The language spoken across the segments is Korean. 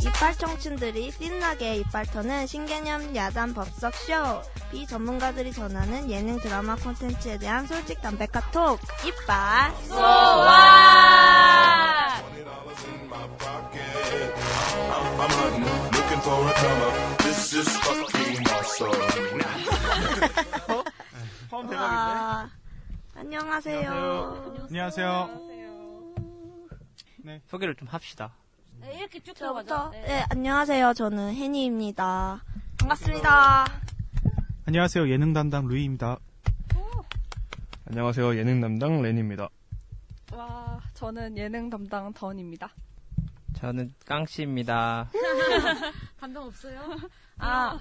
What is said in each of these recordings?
이빨 청춘들이 신나게 이빨 터는 신개념 야단 법석 쇼. 비전문가들이 전하는 예능 드라마 콘텐츠에 대한 솔직 담백한 톡. 이빨 소와. I'm hunting, looking for a comer. This is fucking awesome. 와. 안녕하세요. 안녕하세요. 소개를 좀 합시다. 네, 이렇게 쭉 저부터 들어가죠. 네, 안녕하세요. 저는 혜니입니다. 반갑습니다. 안녕하세요. 예능 담당 루이입니다. 안녕하세요. 예능 담당 렌입니다. 와, 저는 예능 담당 던입니다. 저는 깡씨입니다. 감동 없어요? 아,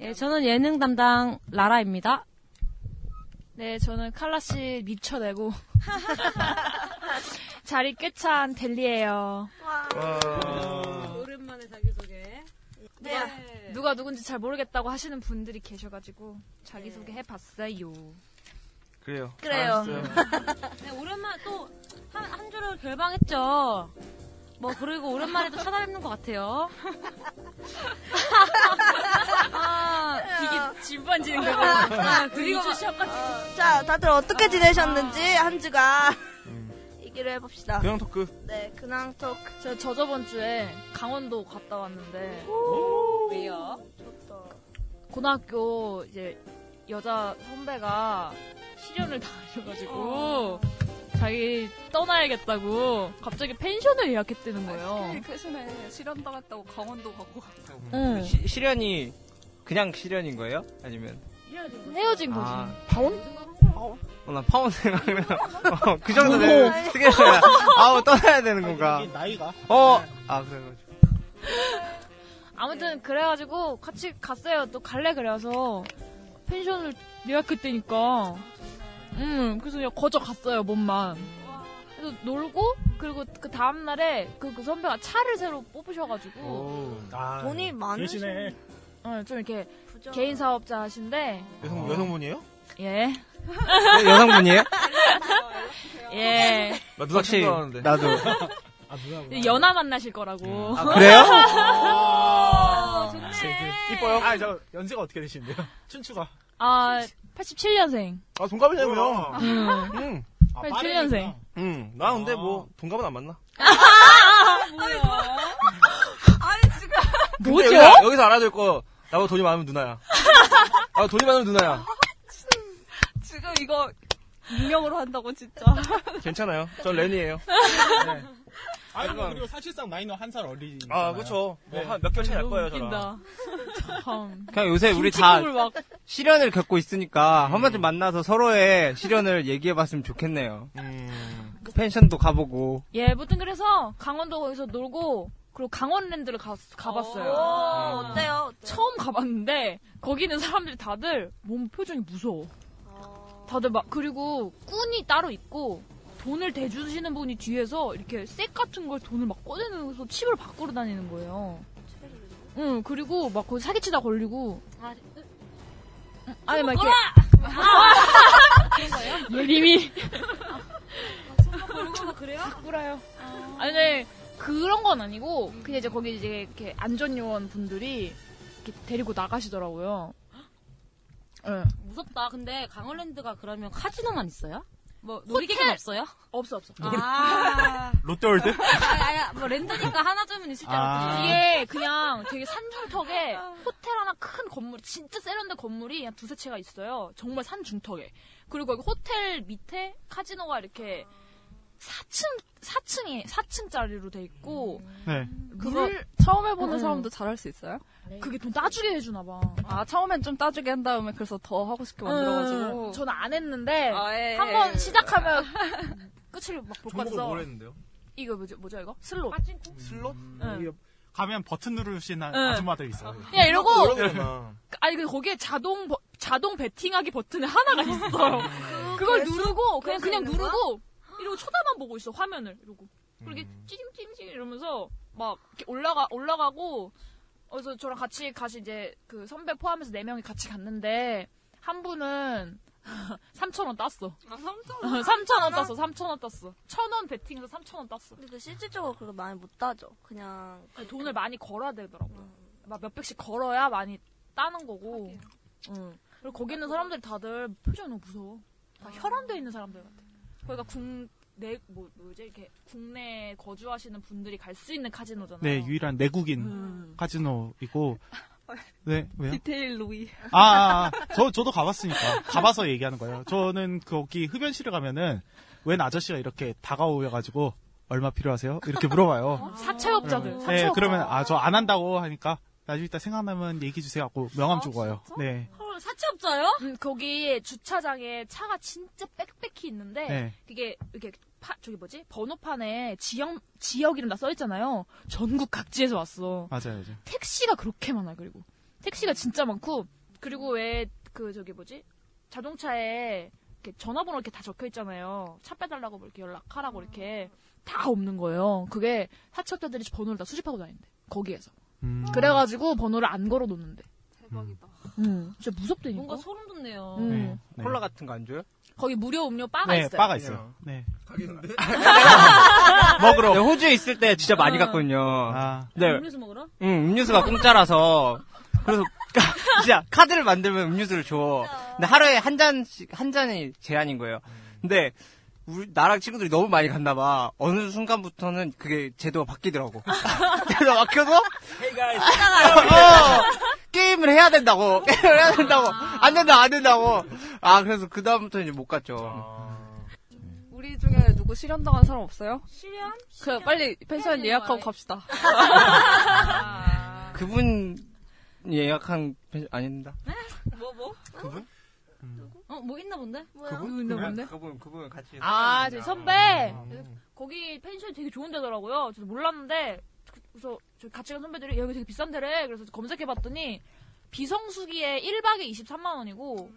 예, 저는 예능 담당 라라입니다. 네, 저는 칼라 씨 미쳐내고 자리 꿰찬 델리예요. 오랜만에 자기소개. 누가, 누가 누군지 잘 모르겠다고 하시는 분들이 계셔가지고 자기소개 해봤어요. 그래요. 그래요. 네, 오랜만에 또한 한 주를 결방했죠. 뭐 그리고 오랜만에 또 찾아뵙는 것 같아요. 아, 되게 진반지는 거고. 아, 그리고 자, 다들 어떻게 지내셨는지 한 주간 얘기를 해봅시다. 그냥 토크. 네, 근황 토크. 저, 저 저번 주에 강원도 갔다 왔는데 왜요? 고등학교 이제 여자 선배가 실연을 당하셔가지고 자기 떠나야겠다고 갑자기 펜션을 예약했다는 거예요. 그 대신에 실현 당했다고 강원도 가고 갔어. 응. 시, 실현이 그냥 실현인 거예요? 아니면 헤어진 거지. 아. 파 운? 어, 나 파운 생각하면 어, 그 정도 되면 어떻게 해야 아우 떠나야 되는 건가? 나이가? 어, 아 그래가지고 아무튼 그래가지고 같이 갔어요. 또 갈래 그래서 펜션을 예약했다니까. 음, 그래서 그냥 거저 갔어요, 몸만. 그래서 놀고, 그리고 그 다음 날에 그, 그 선배가 차를 새로 뽑으셔가지고, 아, 돈이 많으시네. 계시네. 어, 좀 이렇게 부자. 개인 사업자 하신데, 여성, 여성분이에요? 예. 네, 여성분이에요? 예. 나 누나 혹시 친구 하는데. 나도 아, 누나. 연하 만나실 거라고. 아, 그래요? 아, 이뻐요? 아, 저 연세가 어떻게 되시는데요? 춘추가. 아, 87년생. 아, 동갑이냐고요? 음. 응. 아, 87년생. 응. 나 근데 아. 뭐, 동갑은 안 만나. 근데 뭐죠? 여기서, 여기서 알아야 될 거, 나보다 돈이 많으면 누나야. 아, 돈이 많으면 누나야. 지금 이거 익명으로 한다고 진짜. 괜찮아요. 전 렌이에요. 아, 뭐, 그리고 사실상 나이는 한 살 어리니. 아, 그쵸. 네. 뭐, 한몇 개월 차이 날 거예요, 저랑. 웃긴다. 참. 그냥 요새 우리 다 막 시련을 겪고 있으니까 한 번쯤 만나서 서로의 시련을 얘기해 봤으면 좋겠네요. 음. 그 펜션도 가보고 예, 무튼 그래서 강원도 거기서 놀고 그리고 강원랜드를 가, 가봤어요. 오, 어때요? 처음 가봤는데 거기는 사람들이 다들 몸 표정이 무서워. 다들 막 그리고 꾼이 따로 있고 돈을 대주시는 분이 뒤에서 이렇게 색 같은 걸 돈을 막 꺼내면서 칩을 바꾸러 다니는 거예요. 응 그리고 막 거기 사기치다 걸리고. 응, 아니 막 이렇게 예림이 그래요? 바꾸라요. 아니 네, 그런 건 아니고 그냥 이제 거기 이제 이렇게 안전요원 분들이 이렇게 데리고 나가시더라고요. 예. 무섭다. 근데 강원랜드가 그러면 카지노만 있어요? 뭐 놀이기구는 없어요? 없어 없어. 아, 롯데월드? 아니, 아니, 뭐 랜드니까 하나쯤은 있을 줄 아. 알았더니. 이게 그냥 되게 산중턱에 호텔 하나 큰 건물, 진짜 세련된 건물이 한 두세 채가 있어요. 정말 산중턱에. 그리고 여기 호텔 밑에 카지노가 이렇게 4층, 4층이, 4층짜리로 돼 있고, 네. 그거, 물 처음 해보는 음. 사람도 잘할 수 있어요? 그게 돈 따주게 해주나 봐. 아, 처음엔 좀 따주게 한 다음에 그래서 더 하고 싶게 만들어가지고. 저는 안 했는데, 아, 예, 한 예. 번 시작하면 끝을 막볼것 종목을 같아서. 뭘 했는데요? 이거 뭐죠, 뭐죠, 이거? 슬롯. 슬롯? 응. 이게 가면 버튼 누르시는 응. 아줌마들 있어요. 그냥 이러고, 이러구나. 아니, 그 거기에 자동, 버- 자동 베팅하기 버튼에 하나가 있어요. 그걸 누르고 그냥 그냥 누르고 이러고 쳐다만 보고 있어 화면을 이러고 그리고 이게 찌링찌링 이러면서 막 이렇게 올라가 올라가고 그래서 저랑 같이 같이 이제 그 선배 포함해서 네 명이 같이 갔는데 한 분은 3,000원 땄어. 아, 3,000원? 3,000원 땄어. 3,000원 땄어. 1,000원 베팅해서 3,000원 땄어. 근데 그 실질적으로 그렇게 많이 못 따죠. 그냥 아니, 돈을 많이 걸어야 되더라고요. 막 몇 백씩 걸어야 많이 따는 거고. 응. 그리고 거기 있는 사람들이 다들 표정이 너무 무서워. 다 혈안돼 있는 사람들 같아. 거기가 국 내 뭐 뭐지 이렇게 국내 거주하시는 분들이 갈 수 있는 카지노잖아요. 네, 유일한 내국인 음. 카지노이고. 네, 왜요? 디테일 로이. 아, 아, 아. 저, 저도 가봤으니까. 가봐서 얘기하는 거예요. 저는 거기 흡연실에 가면은 웬 아저씨가 이렇게 다가오셔가지고 얼마 필요하세요? 이렇게 물어봐요. 사채업자들. 네, 사채업자. 그러면 아, 저 안 한다고 하니까 나중에 이따 생각나면 얘기해 주세요 하고 명함 주고 가요. 네. 헐, 사채업자요? 음, 거기 주차장에 차가 진짜 빽빽히 있는데 네. 그게 이렇게 파, 저기 뭐지 번호판에 지역 지역 이름 다 써 있잖아요. 전국 각지에서 왔어. 맞아요, 맞아요. 택시가 그렇게 많아 그리고 택시가 진짜 많고 그리고 왜 그 저기 뭐지 자동차에 이렇게 전화번호 이렇게 다 적혀 있잖아요. 차 빼달라고 뭐 이렇게 연락하라고 이렇게 다 없는 거예요. 그게 사채업자들이 번호를 다 수집하고 다닌대 거기에서. 음. 그래가지고 번호를 안 걸어 놓는데. 대박이다. 음, 진짜 무섭다니까. 뭔가 소름 돋네요. 음. 네, 네. 콜라 같은 거 안 줘요? 거기 무료 음료 바가 네, 있어요. 바가 있어요. 네. 가겠는데? 먹으러. 네, 호주에 있을 때 진짜 많이 갔거든요. 아, 네. 음료수 먹으러? 응, 음료수가 공짜라서. 그래서, 진짜, 카드를 만들면 음료수를 줘. 근데 하루에 한 잔씩, 한 잔이 제한인 거예요. 근데, 우리, 나랑 친구들이 너무 많이 갔나 봐. 어느 순간부터는 그게 제도가 바뀌더라고. 제도가 바뀌어서, 어, 게임을 해야 된다고. 게임을 해야 된다고. 안 된다, 안 된다고. 아, 그래서 그다음부터 이제 못 갔죠. 우리 중에 누구 실현당한 사람 없어요? 실현? 그 빨리 펜션 예약하고? 갑시다. 그분 예약한, 펜- 아닙니다. 뭐, 뭐? 그분? 어, 뭐 있나 본데? 그분? 있나 본데? 그분, 그분 같이. 아, 제 선배. 음. 그래서 거기 펜션이 되게 좋은 데더라고요. 저도 몰랐는데 그- 그래서 저 같이 간 선배들이 여기 되게 비싼 데래. 그래서 검색해봤더니 비성수기에 1박에 23만 원이고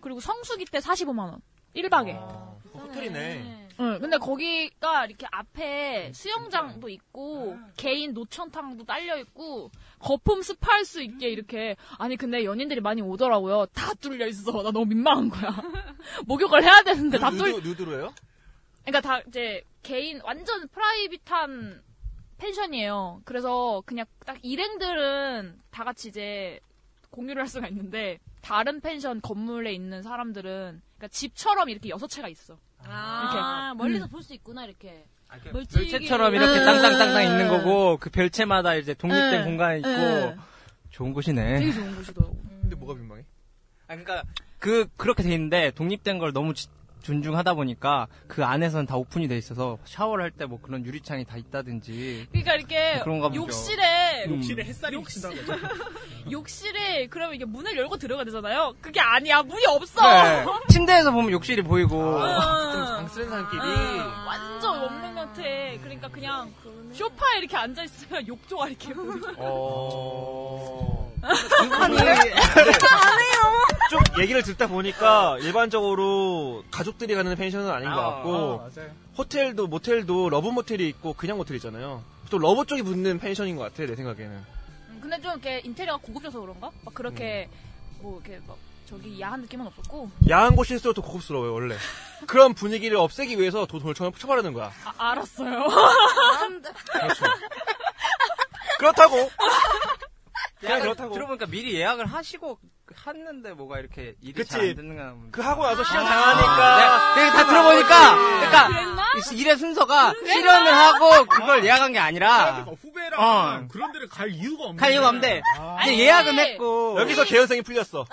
그리고 성수기 때 45만 원. 1박에. 아, 호텔이네. 응, 근데 거기가 이렇게 앞에 수영장도 있고 개인 노천탕도 딸려 있고 거품 스파할 수 있게 이렇게 아니 근데 연인들이 많이 오더라고요. 다 뚫려 있어. 나 너무 민망한 거야. 목욕을 해야 되는데 다 뚫. 누드, 누드로요? 그러니까 다 이제 개인 완전 private한 펜션이에요. 그래서 그냥 딱 일행들은 다 같이 이제 공유를 할 수가 있는데 다른 펜션 건물에 있는 사람들은 그러니까 집처럼 이렇게 여섯 채가 있어. 아, 이렇게. 멀리서 음. 볼수 있구나, 이렇게. 별채처럼 이렇게 음. 땅땅땅땅 있는 거고 그 별채마다 이제 독립된 음. 공간이 있고 음. 좋은 곳이네. 되게 좋은 곳이더라고. 근데 뭐가 민망해? 아 그러니까 그 그렇게 돼 있는데 독립된 걸 너무 지- 존중하다 보니까 그 안에서는 다 오픈이 돼 있어서 샤워를 할 때 뭐 그런 유리창이 다 있다든지 그러니까 이렇게 그런가 보죠. 욕실에 음. 욕실에 햇살이 거죠. 욕실에 그러면 이게 문을 열고 들어가야 되잖아요. 그게 아니야. 문이 없어. 네. 침대에서 보면 욕실이 보이고 음. 쓰는 사람끼리. 음, 완전 원룸 같아. 그러니까 그냥 쇼파에 이렇게 앉아 있으면 욕조가 이렇게 보여. 어. 아니 좀 얘기를 듣다 보니까 일반적으로 가족들이 가는 펜션은 아닌 것 같고 맞아요. 호텔도 모텔도 러브 모텔이 있고 그냥 모텔이잖아요. 또 러브 쪽이 붙는 펜션인 것 같아 내 생각에는. 음, 근데 좀 이렇게 인테리어가 고급져서 그런가? 막 그렇게 뭐 이렇게 막 저기 야한 느낌은 없었고. 야한 곳일수록 더 고급스러워요 원래. 그런 분위기를 없애기 위해서 도- 돈을 쳐- 쳐바르는 거야. 아, 알았어요. 그렇죠. 그렇다고. 그냥 그렇다고. 들어보니까 미리 예약을 하시고 했는데 뭐가 이렇게 일이 그치. 잘안 되는 거야. 그 하고 나서 시간 네, 당하니까. 내가 다 들어보니까 그러니까 그랬나? 이 일의 순서가 실현을 하고 그걸 예약한 게 아니라 그러니까 후배랑 어. 그런 데를 갈 이유가 없는 갈 이유가 없는데 이제 예약은 했고 여기서 개연성이 풀렸어.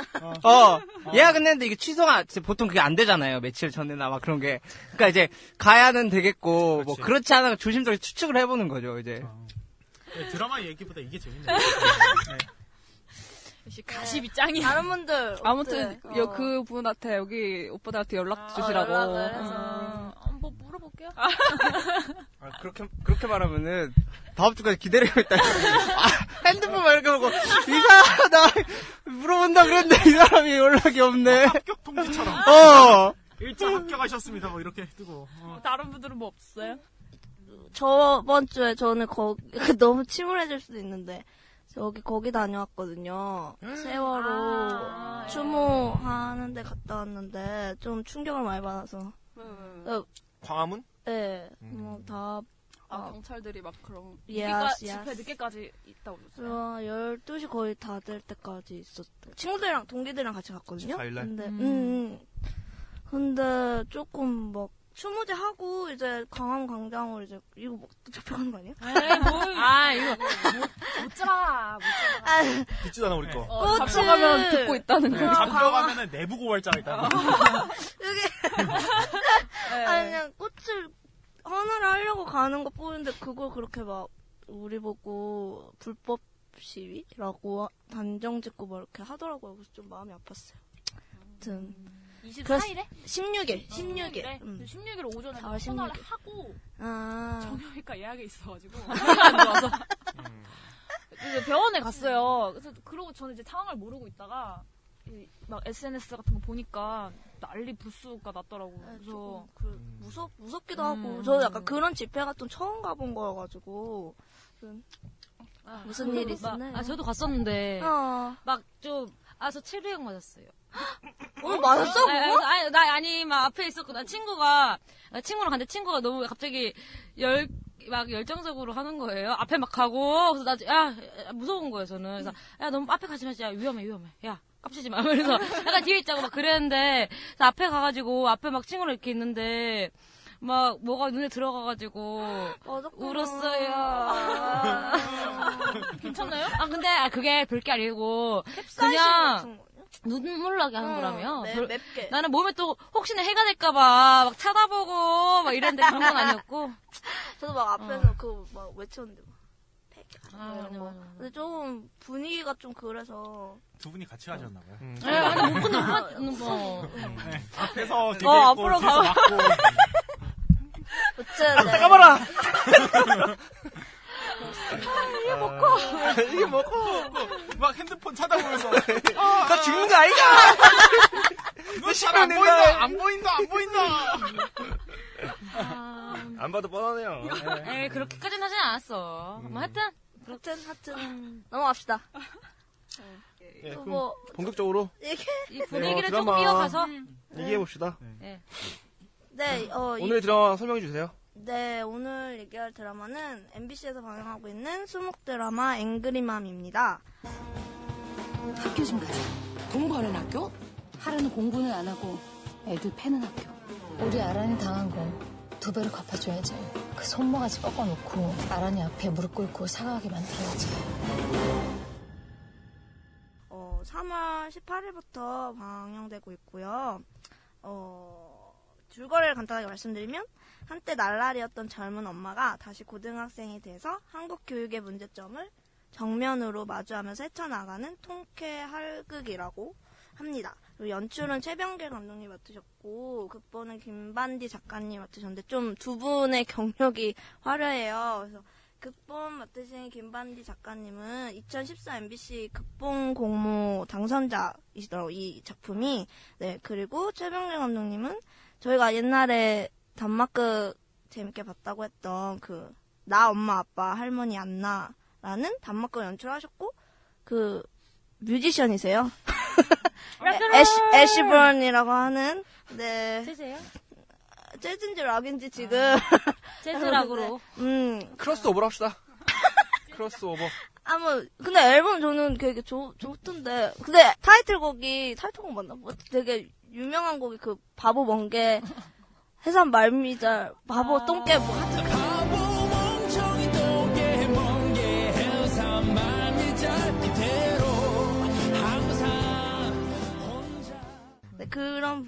어, 예약은 했는데 이게 취소가 보통 그게 안 되잖아요. 며칠 전에나 막 그런 게. 그러니까 이제 가야는 되겠고 뭐 그렇지. 그렇지 않아 조심스럽게 추측을 해보는 거죠. 이제. 네, 드라마 얘기보다 이게 재밌네요. 네. 역시 가십이 짱이야. 다른 분들 아무튼 어때? 여, 어. 그 분한테 여기 오빠들한테 연락 어, 주시라고. 연락을 해서. 어, 뭐 물어볼게요. 아, 그렇게 그렇게 말하면은 다음 주까지 기다리고 있다. 아, 핸드폰만 이렇게 보고 이상하다. 물어본다 그랬는데 이 사람이 연락이 없네. 합격 통지처럼. 어. 일자 합격하셨습니다. 뭐 이렇게 뜨고. 어. 다른 분들은 뭐 없어요? 저번 주에 저는 거기 너무 침울해질 수도 있는데 저기 거기 다녀왔거든요. 세월호 아, 추모하는데 갔다 왔는데 좀 충격을 많이 받아서. 어, 광화문? 네, 뭐다 아, 경찰들이 막 그런. 예스 집회. 늦게까지 있다고 그러셨어요. 저 12시 거의 다 될 때까지 있었어. 친구들이랑 동기들이랑 같이 갔거든요. 14일 날? 근데 음. 음. 근데 조금 막 추모제 하고 이제 강암 광장으로 이제 이거 뭐 잡혀가는 거 아니야? 에이, 뭘. 아, 이거 못, 못 잡아. 못 잡아. 아, 듣지도 않아 우리 거. 어, 꽃을- 잡혀가면 듣고 있다는 거. 잡혀가면은 내부 고발자가 있다. 아니 그냥 꽃을 하나를 하려고 가는 것 보는데 그걸 그렇게 막 우리 보고 불법 시위라고 단정 짓고 막 이렇게 하더라고요. 그래서 좀 마음이 아팠어요. 아무튼 24일에? 16일, 16일. 음. 16일 오전에 4월 전화를 16일. 하고 아, 정형외과 예약이 있어가지고 안 좋아서 이제 병원에 갔어요. 그래서 그러고 저는 이제 상황을 모르고 있다가 이 막 SNS 같은 거 보니까 난리 부수가 났더라고요. 네, 그래서 그 무섭 무섭기도 음. 하고 저도 약간 그런 집회가 좀 처음 가본 거여가지고 좀 무슨 일이 있었나요? 아, 저도 갔었는데. 어, 막 좀, 아, 저 체류형 맞았어요. 오늘 맞았어? 네, 그거? 아니, 나, 아니, 막 앞에 있었거든. 친구가, 나 친구랑 갔는데 친구가 너무 갑자기 열, 막 열정적으로 하는 거예요. 앞에 막 가고, 그래서 나, 야, 야, 무서운 거예요, 저는. 그래서, 야, 너무 앞에 가지 마, 야, 위험해, 위험해. 야, 깝치지 마. 그래서 약간 뒤에 있자고 막 그랬는데, 앞에 가가지고, 앞에 막 친구랑 이렇게 있는데, 막 뭐가 눈에 들어가가지고, 맞았구나. 울었어요. 괜찮나요? 아, 근데 아, 그게 별게 아니고, 캡사이신 그냥? 눈물 나게 하는 어, 거라며. 매- 별- 맵게. 나는 몸에 또 혹시나 해가 될까봐 막 쳐다보고 막 이랬는데 그런 건 아니었고. 저도 막 앞에서 그거 막 외쳤는데 막 팩. 아, 맞아, 거. 맞아, 맞아. 근데 좀 분위기가 좀 그래서 두 분이 같이 가셨나 봐요. 음. 네, 아니, 못 본다, 못 뭐. 네. 앞에서 되게 어, 있고 앞으로 가. 막고 어 째 까봐라. 이게 먹고 막 핸드폰 찾아보면서 나 죽는 거 아이가? 너 잘안 보인다. 안 보인다 안 보인다 안 봐도 뻔하네요. 에이, 그렇게까지는 하진 않았어. 뭐 하여튼, 하여튼 하여튼 넘어갑시다. 예, 또 그럼 뭐 본격적으로 이게 이 분위기를 네, 조금 드라마. 이어가서. 얘기해 봅시다. 네, 어, 이- 오늘의 드라마 설명해 주세요. 네, 오늘 얘기할 드라마는 MBC에서 방영하고 있는 수목 드라마 앵그리맘입니다. 학교 좀 가자. 공부하는 학교? 하루는 공부는 안 하고 애들 패는 학교. 우리 아란이 당한 거 두 배로 갚아줘야지. 그 손모가지 꺾어놓고 아란이 앞에 무릎 꿇고 사과하게 만들어야지. 어, 3월 18일부터 방영되고 있고요. 어, 줄거리를 간단하게 말씀드리면 한때 날라리였던 젊은 엄마가 다시 고등학생이 돼서 한국 교육의 문제점을 정면으로 마주하면서 헤쳐나가는 통쾌 할극이라고 합니다. 그리고 연출은 최병길 감독님 맡으셨고 극본은 김반디 작가님 맡으셨는데 좀 두 분의 경력이 화려해요. 그래서 극본 맡으신 김반디 작가님은 2014 MBC 극본 공모 당선자이시더라고요. 이 작품이. 네, 그리고 최병길 감독님은 저희가 옛날에 단막극 재밌게 봤다고 했던 그 나 엄마 아빠 할머니 안나라는 단막극 연출하셨고 그 뮤지션이세요. 애쉬, 애쉬번이라고 하는 네 재즈예요? 재즈인지 락인지 지금 재즈락으로. 음 크로스 오버로 합시다. 크로스 오버. 아, 뭐, 근데 앨범 저는 되게 좋, 좋던데. 근데 타이틀곡이, 타이틀곡 맞나? 뭐 되게 유명한 곡이 그 바보 멍게, 해산 말미잘, 바보 똥개, 뭐 하여튼. 네, 그런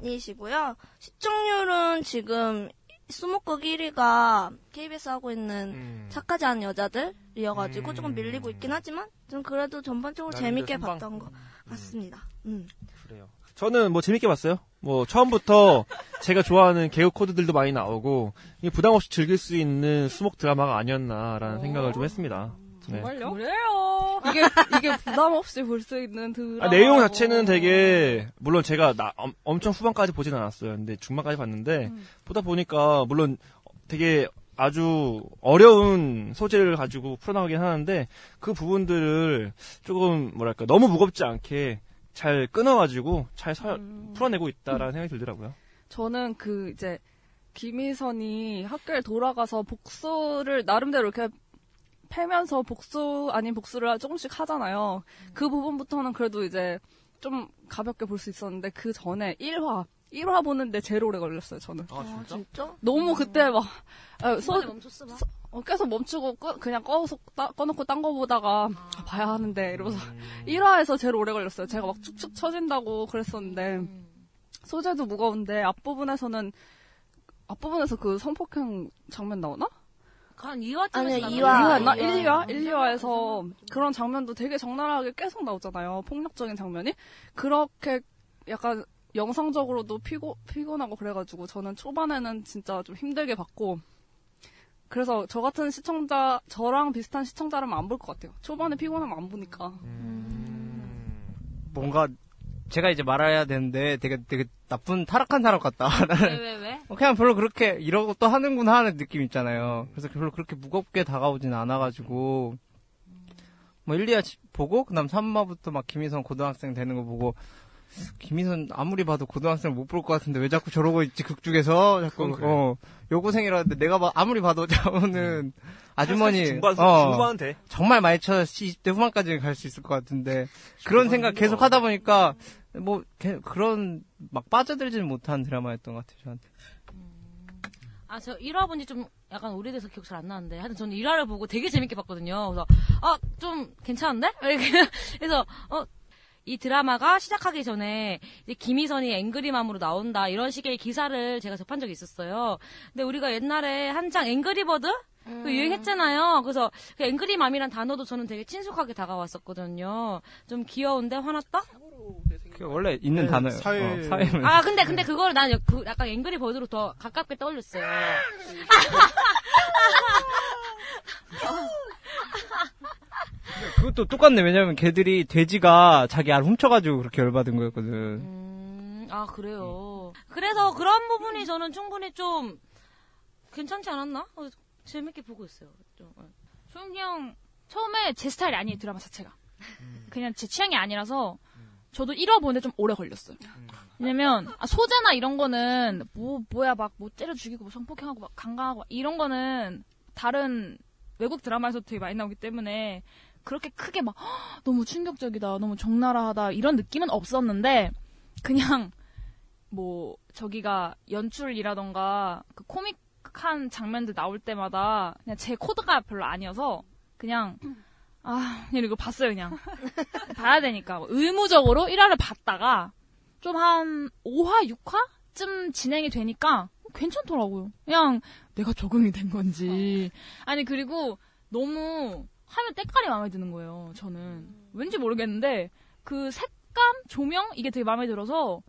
분이시고요. 시청률은 지금 수목극 1위가 KBS 하고 있는 음. 착하지 않은 여자들이어가지고 조금 밀리고 있긴 하지만 좀 그래도 전반적으로 재밌게. 봤던 것 같습니다. 음. 저는 뭐 재밌게 봤어요. 뭐 처음부터 제가 좋아하는 개그 코드들도 많이 나오고 이게 부담 없이 즐길 수 있는 수목 드라마가 아니었나라는 생각을 좀 했습니다. 정말요? 그래요. 이게 이게 부담 없이 볼 수 있는 드라마. 아, 내용 자체는 되게 물론 제가 나 엄, 엄청 후반까지 보진 않았어요. 근데 중반까지 봤는데 음. 보다 보니까 물론 되게 아주 어려운 소재를 가지고 풀어나가긴 하는데 그 부분들을 조금 뭐랄까 너무 무겁지 않게 잘 끊어가지고 잘 서- 음. 풀어내고 있다라는 생각이 들더라고요. 저는 그 이제 김희선이 학교에 돌아가서 복수를 나름대로 이렇게 패면서 복수 아닌 복수를 조금씩 하잖아요. 그 부분부터는 그래도 이제 좀 가볍게 볼 수 있었는데 그 전에 1화 1화 보는데 제일 오래 걸렸어요, 저는. 아, 진짜? 너무 그때 막 아, 소, 중간에 멈췄어 봐. 어, 계속 멈추고 끄- 그냥 꺼서 따- 꺼놓고 딴 거 보다가 아, 봐야 하는데 이러면서 1화에서 제일 오래 걸렸어요. 제가 막 축축 처진다고 그랬었는데 소재도 무거운데 앞부분에서는 앞부분에서 그 성폭행 장면 나오나? 한 2화쯤에서 아니, 나오는 이화. 거야. 2화였나? 이화. 1, 2화? 1, 2화에서 그런 장면도 되게 적나라하게 계속 나오잖아요. 폭력적인 장면이. 그렇게 약간 영상적으로도 피고, 피곤하고 그래가지고 저는 초반에는 진짜 좀 힘들게 봤고 그래서 저 같은 시청자, 저랑 비슷한 시청자라면 안 볼 것 같아요. 초반에 피곤하면 안 보니까. 뭔가 제가 이제 말해야 되는데 되게 되게 나쁜 타락한 사람 같다. 왜, 왜, 왜? 어, 그냥 별로 그렇게 이러고 또 하는구나 하는 느낌 있잖아요. 그래서 별로 그렇게 무겁게 다가오진 않아가지고 뭐 1, 2화 보고 그다음 3화부터 막 김희선 고등학생 되는 거 보고 김희선 아무리 봐도 고등학생 못볼 것 같은데 왜 자꾸 저러고 있지 극중에서 자꾸 그래요. 어 여고생이라는데 내가 봐- 아무리 봐도 저는 아주머니 사실 중반, 어, 중반은 돼. 정말 많이 쳐서 20대 후반까지 갈 수 있을 것 같은데 그런 생각 계속 하다 보니까 뭐 개- 그런 막 빠져들지는 못한 드라마였던 것 같아요 저한테. 아, 저 1화 본지 좀 약간 오래돼서 기억 잘 안 나는데. 하여튼 저는 1화를 보고 되게 재밌게 봤거든요. 그래서, 아, 좀 괜찮은데? 이렇게. 그래서, 어, 이 드라마가 시작하기 전에 이제 김희선이 앵그리맘으로 나온다 이런 식의 기사를 제가 접한 적이 있었어요. 근데 우리가 옛날에 한창 앵그리버드 그 유행했잖아요. 그래서 그 앵그리맘이란 단어도 저는 되게 친숙하게 다가왔었거든요. 좀 귀여운데 화났다? 그 원래 있는 네, 단어예요. 사회- 어, 사회문. 아 근데 근데 그걸 난 그 약간 앵그리 버드로 더 가깝게 떠올렸어요. 그것도 똑같네. 왜냐면 걔들이 돼지가 자기 알 훔쳐가지고 그렇게 열받은 거였거든. 음, 아, 그래요. 그래서 그런 부분이 저는 충분히 좀 괜찮지 않았나? 어, 재밌게 보고 있어요. 좀, 어. 소영이 형 처음에 제 스타일이 아니에요 드라마 자체가 그냥 제 취향이 아니라서 저도 1화 보는데 좀 오래 걸렸어요 왜냐면 아, 소재나 이런 거는 뭐 뭐야 막 뭐 때려 죽이고 뭐 성폭행하고 막 강간하고 막 이런 거는 다른 외국 드라마에서 되게 많이 나오기 때문에 그렇게 크게 막 "헉, 너무 충격적이다 너무 적나라하다. 이런 느낌은 없었는데 그냥 뭐 저기가 연출이라던가 그 코믹한 장면들 나올 때마다 그냥 제 코드가 별로 아니어서 그냥 아 그냥 이거 봤어요 그냥. 봐야 되니까. 뭐 의무적으로 1화를 봤다가 좀 한 5화 6화쯤 진행이 되니까 괜찮더라고요. 그냥 내가 적응이 된 건지. 아니 그리고 너무 화면 때깔이 마음에 드는 거예요 저는 왠지 모르겠는데 그 색감 조명 이게 되게 마음에 들어서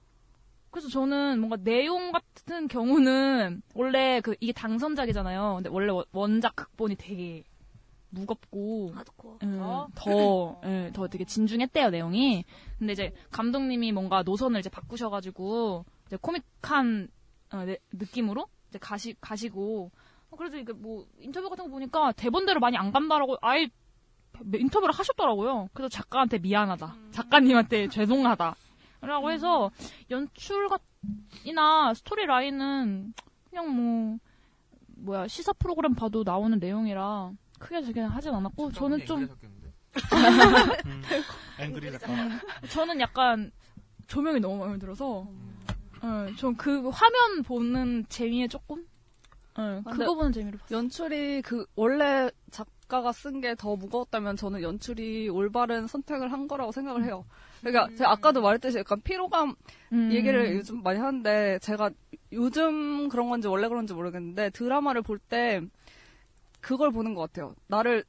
그래서 저는 뭔가 내용 같은 경우는 원래 그 이게 당선작이잖아요. 근데 원래 원- 원작 극본이 되게 무겁고 예, 더, 예, 더 되게 진중했대요 내용이. 근데 이제 감독님이 뭔가 노선을 이제 바꾸셔가지고 이제 코믹한 어, 네, 느낌으로 이제 가시 가시고 어, 그래도 이게 뭐 인터뷰 같은 거 보니까 대본대로 많이 안 간다라고 아예 인터뷰를 하셨더라고요. 그래서 작가한테 미안하다, 작가님한테 죄송하다. 라고 해서 연출이나 스토리 라인은 그냥 뭐 뭐야 시사 프로그램 봐도 나오는 내용이라 크게 되게 하진 않았고 저는 좀 앵그리 작가. 음, 저는 약간 조명이 너무 마음에 들어서 전그 화면 보는 재미에 조금 예, 근데 그거 보는 재미로 봤어요. 연출이 그 원래 작가가 쓴 게 더 무거웠다면 저는 연출이 올바른 선택을 한 거라고 생각을 해요. 그러니까 제가 아까도 말했듯이 약간 피로감 음. 얘기를 요즘 많이 하는데 제가 요즘 그런 건지 원래 그런지 모르겠는데 드라마를 볼 때 그걸 보는 것 같아요. 나를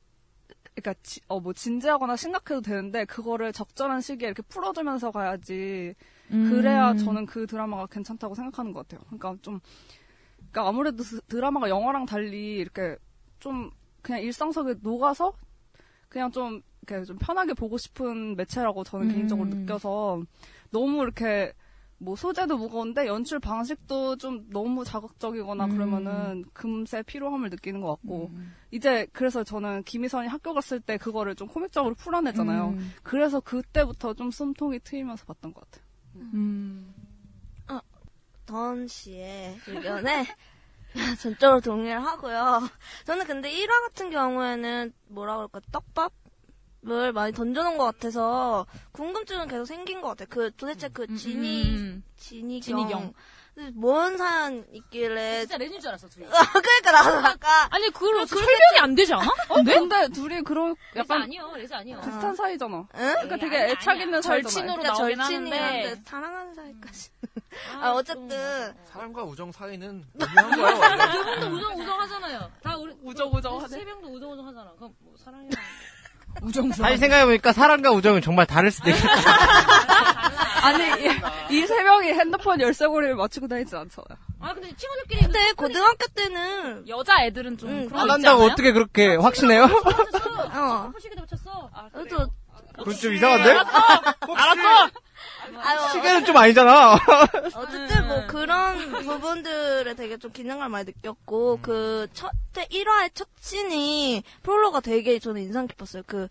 그러니까 지- 어, 뭐 진지하거나 심각해도 되는데 그거를 적절한 시기에 이렇게 풀어주면서 가야지 음. 그래야 저는 그 드라마가 괜찮다고 생각하는 것 같아요. 그러니까 좀 그러니까 아무래도 드- 드라마가 영화랑 달리 이렇게 좀 그냥 일상 속에 녹아서 그냥 좀 이렇게 좀 편하게 보고 싶은 매체라고 저는 음. 개인적으로 느껴서 너무 이렇게 뭐 소재도 무거운데 연출 방식도 좀 너무 자극적이거나 음. 그러면은 금세 피로함을 느끼는 것 같고 음. 이제 그래서 저는 김희선이 학교 갔을 때 그거를 좀 코믹적으로 풀어내잖아요. 음. 그래서 그때부터 좀 숨통이 트이면서 봤던 것 같아요. 음. 던 씨의 의견에 전적으로 동의를 하고요. 저는 근데 1화 같은 경우에는 뭐라 그럴까 떡밥 을 많이 던져놓은 것 같아서 궁금증은 계속 생긴 것 같아요. 그 도대체 그 진이 음. 진이경 진이경. 뭔 사연 있길래 진짜 레진 줄 알았어, 둘이. 그러니까 나도 아까 아니 그걸 그렇게 설명이 안 되지 않아? 어, 근데 둘이 그런 약간 아니요, 레진 아니요. 비슷한 사이잖아. 응? 그러니까 되게 애착. 있는. 절친으로 그러니까 나오긴 절친이 하는데. 사랑하는 사이까지. 아, 어쨌든 사랑과 우정 사이는 미묘한 거야 원래. 그분도 우정 우정 하잖아요. 다 우리 우정 우정 하네. 세 명도 우정 우정 하잖아. 그럼 뭐 사랑이랑 우정 다시 생각해보니까 사랑과 우정은 정말 다를 수도 있겠다. 아니 이 세 명이 핸드폰 열쇠고리를 맞추고 다니지 않잖아요. 아 근데 친구들끼리 근데 고등학교 때는 여자 애들은 좀 응, 그런 안 거 있지 한다고 않아요? 어떻게 그렇게 확신해요? 어. 시계도 붙였어. 저도 그건 좀 이상한데? 알았어. 아유, 시계는 좀 아니잖아. 어쨌든 뭐 그런 부분들에 되게 좀 기능감을 많이 느꼈고 그 첫 1화의 첫 씬이 프롤로가 되게 저는 인상 깊었어요. 그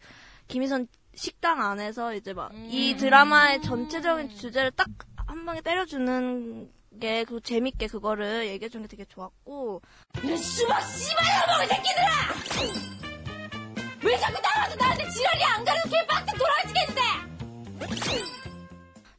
김희선 식당 안에서 이제 막 이 드라마의 전체적인 주제를 딱 한 방에 때려주는 게 그 재밌게 그거를 얘기해 준 게 되게 좋았고 이런 수박 씨발야 먹을 새끼들아! 왜 자꾸 나와서 나한테 지랄이 안 가는 개빡대 돌아가시겠는데!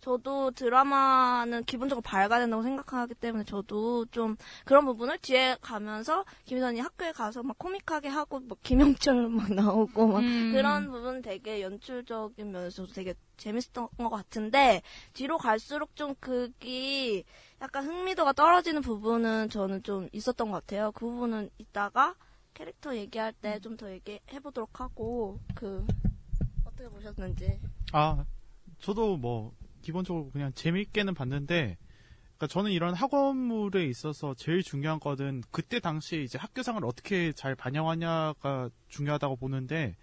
저도 드라마는 기본적으로 밝아야 된다고 생각하기 때문에 저도 좀 그런 부분을 뒤에 가면서 김희선이 학교에 가서 막 코믹하게 하고 막 김영철 막 나오고 막 음. 그런 부분 되게 연출적인 면에서도 되게 재밌었던 것 같은데 뒤로 갈수록 좀 그게 약간 흥미도가 떨어지는 부분은 저는 좀 있었던 것 같아요. 그 부분은 이따가 캐릭터 얘기할 때 좀 더 얘기해 보도록 하고 그 어떻게 보셨는지. 아, 저도 뭐 기본적으로 그냥 재밌게는 봤는데, 그러니까 저는 이런 학원물에 있어서 제일 중요한 거는 그때 당시에 이제 학교상을 어떻게 잘 반영하냐가 중요하다고 보는데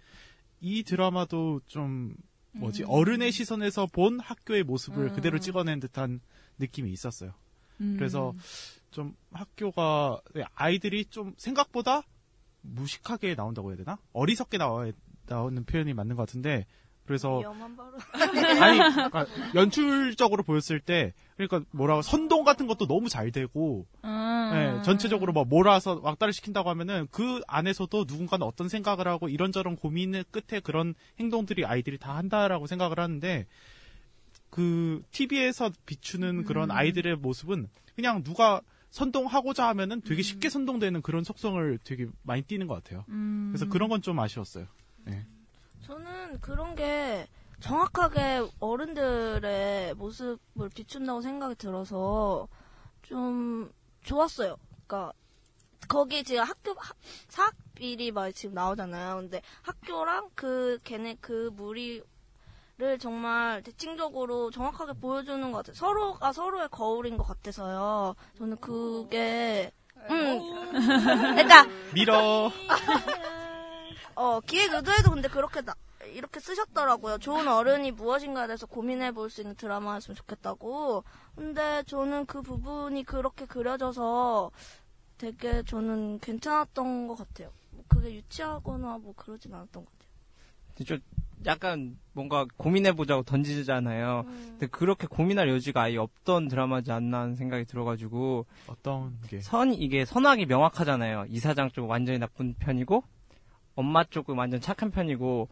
이 드라마도 좀 뭐지 음. 어른의 시선에서 본 학교의 모습을 음. 그대로 찍어낸 듯한 느낌이 있었어요. 음. 그래서 좀 학교가 아이들이 좀 생각보다 무식하게 나온다고 해야 되나? 어리석게 나와 나오는 표현이 맞는 것 같은데 그래서. 아니 그러니까 연출적으로 보였을 때 그러니까 뭐라고 선동 같은 것도 너무 잘 되고 음. 예, 전체적으로 뭐 몰아서 왕따를 시킨다고 하면은 그 안에서도 누군가는 어떤 생각을 하고 이런저런 고민의 끝에 그런 행동들이 아이들이 다 한다라고 생각을 하는데 그 TV에서 비추는 그런 아이들의 모습은 그냥 누가 선동하고자 하면은 되게 쉽게 선동되는 그런 속성을 되게 많이 띠는 것 같아요. 음. 그래서 그런 건 좀 아쉬웠어요. 예. 저는 그런 게 정확하게 어른들의 모습을 비춘다고 생각이 들어서 좀 좋았어요. 그러니까 거기 지금 학교 학- 사학비리 막 지금 나오잖아요. 근데 학교랑 그 걔네 그 무리 를 정말 대칭적으로 정확하게 보여주는 것 같아요. 서로가 서로의 거울인 것 같아서요. 저는 그게 음 그러니까 밀어. 어, 기획 의도에도 근데 그렇게 나- 이렇게 쓰셨더라고요. 좋은 어른이 무엇인가에 대해서 고민해 볼 수 있는 드라마였으면 좋겠다고. 근데 저는 그 부분이 그렇게 그려져서 되게 저는 괜찮았던 것 같아요. 뭐 그게 유치하거나 뭐 그러진 않았던 것 같아요. 좀 약간 뭔가 고민해보자고 던지잖아요. 근데 그렇게 고민할 여지가 아예 없던 드라마지 않나 하는 생각이 들어가지고 어떤 게 선 이게 선악이 명확하잖아요. 이사장 쪽 완전히 나쁜 편이고 엄마 쪽은 완전 착한 편이고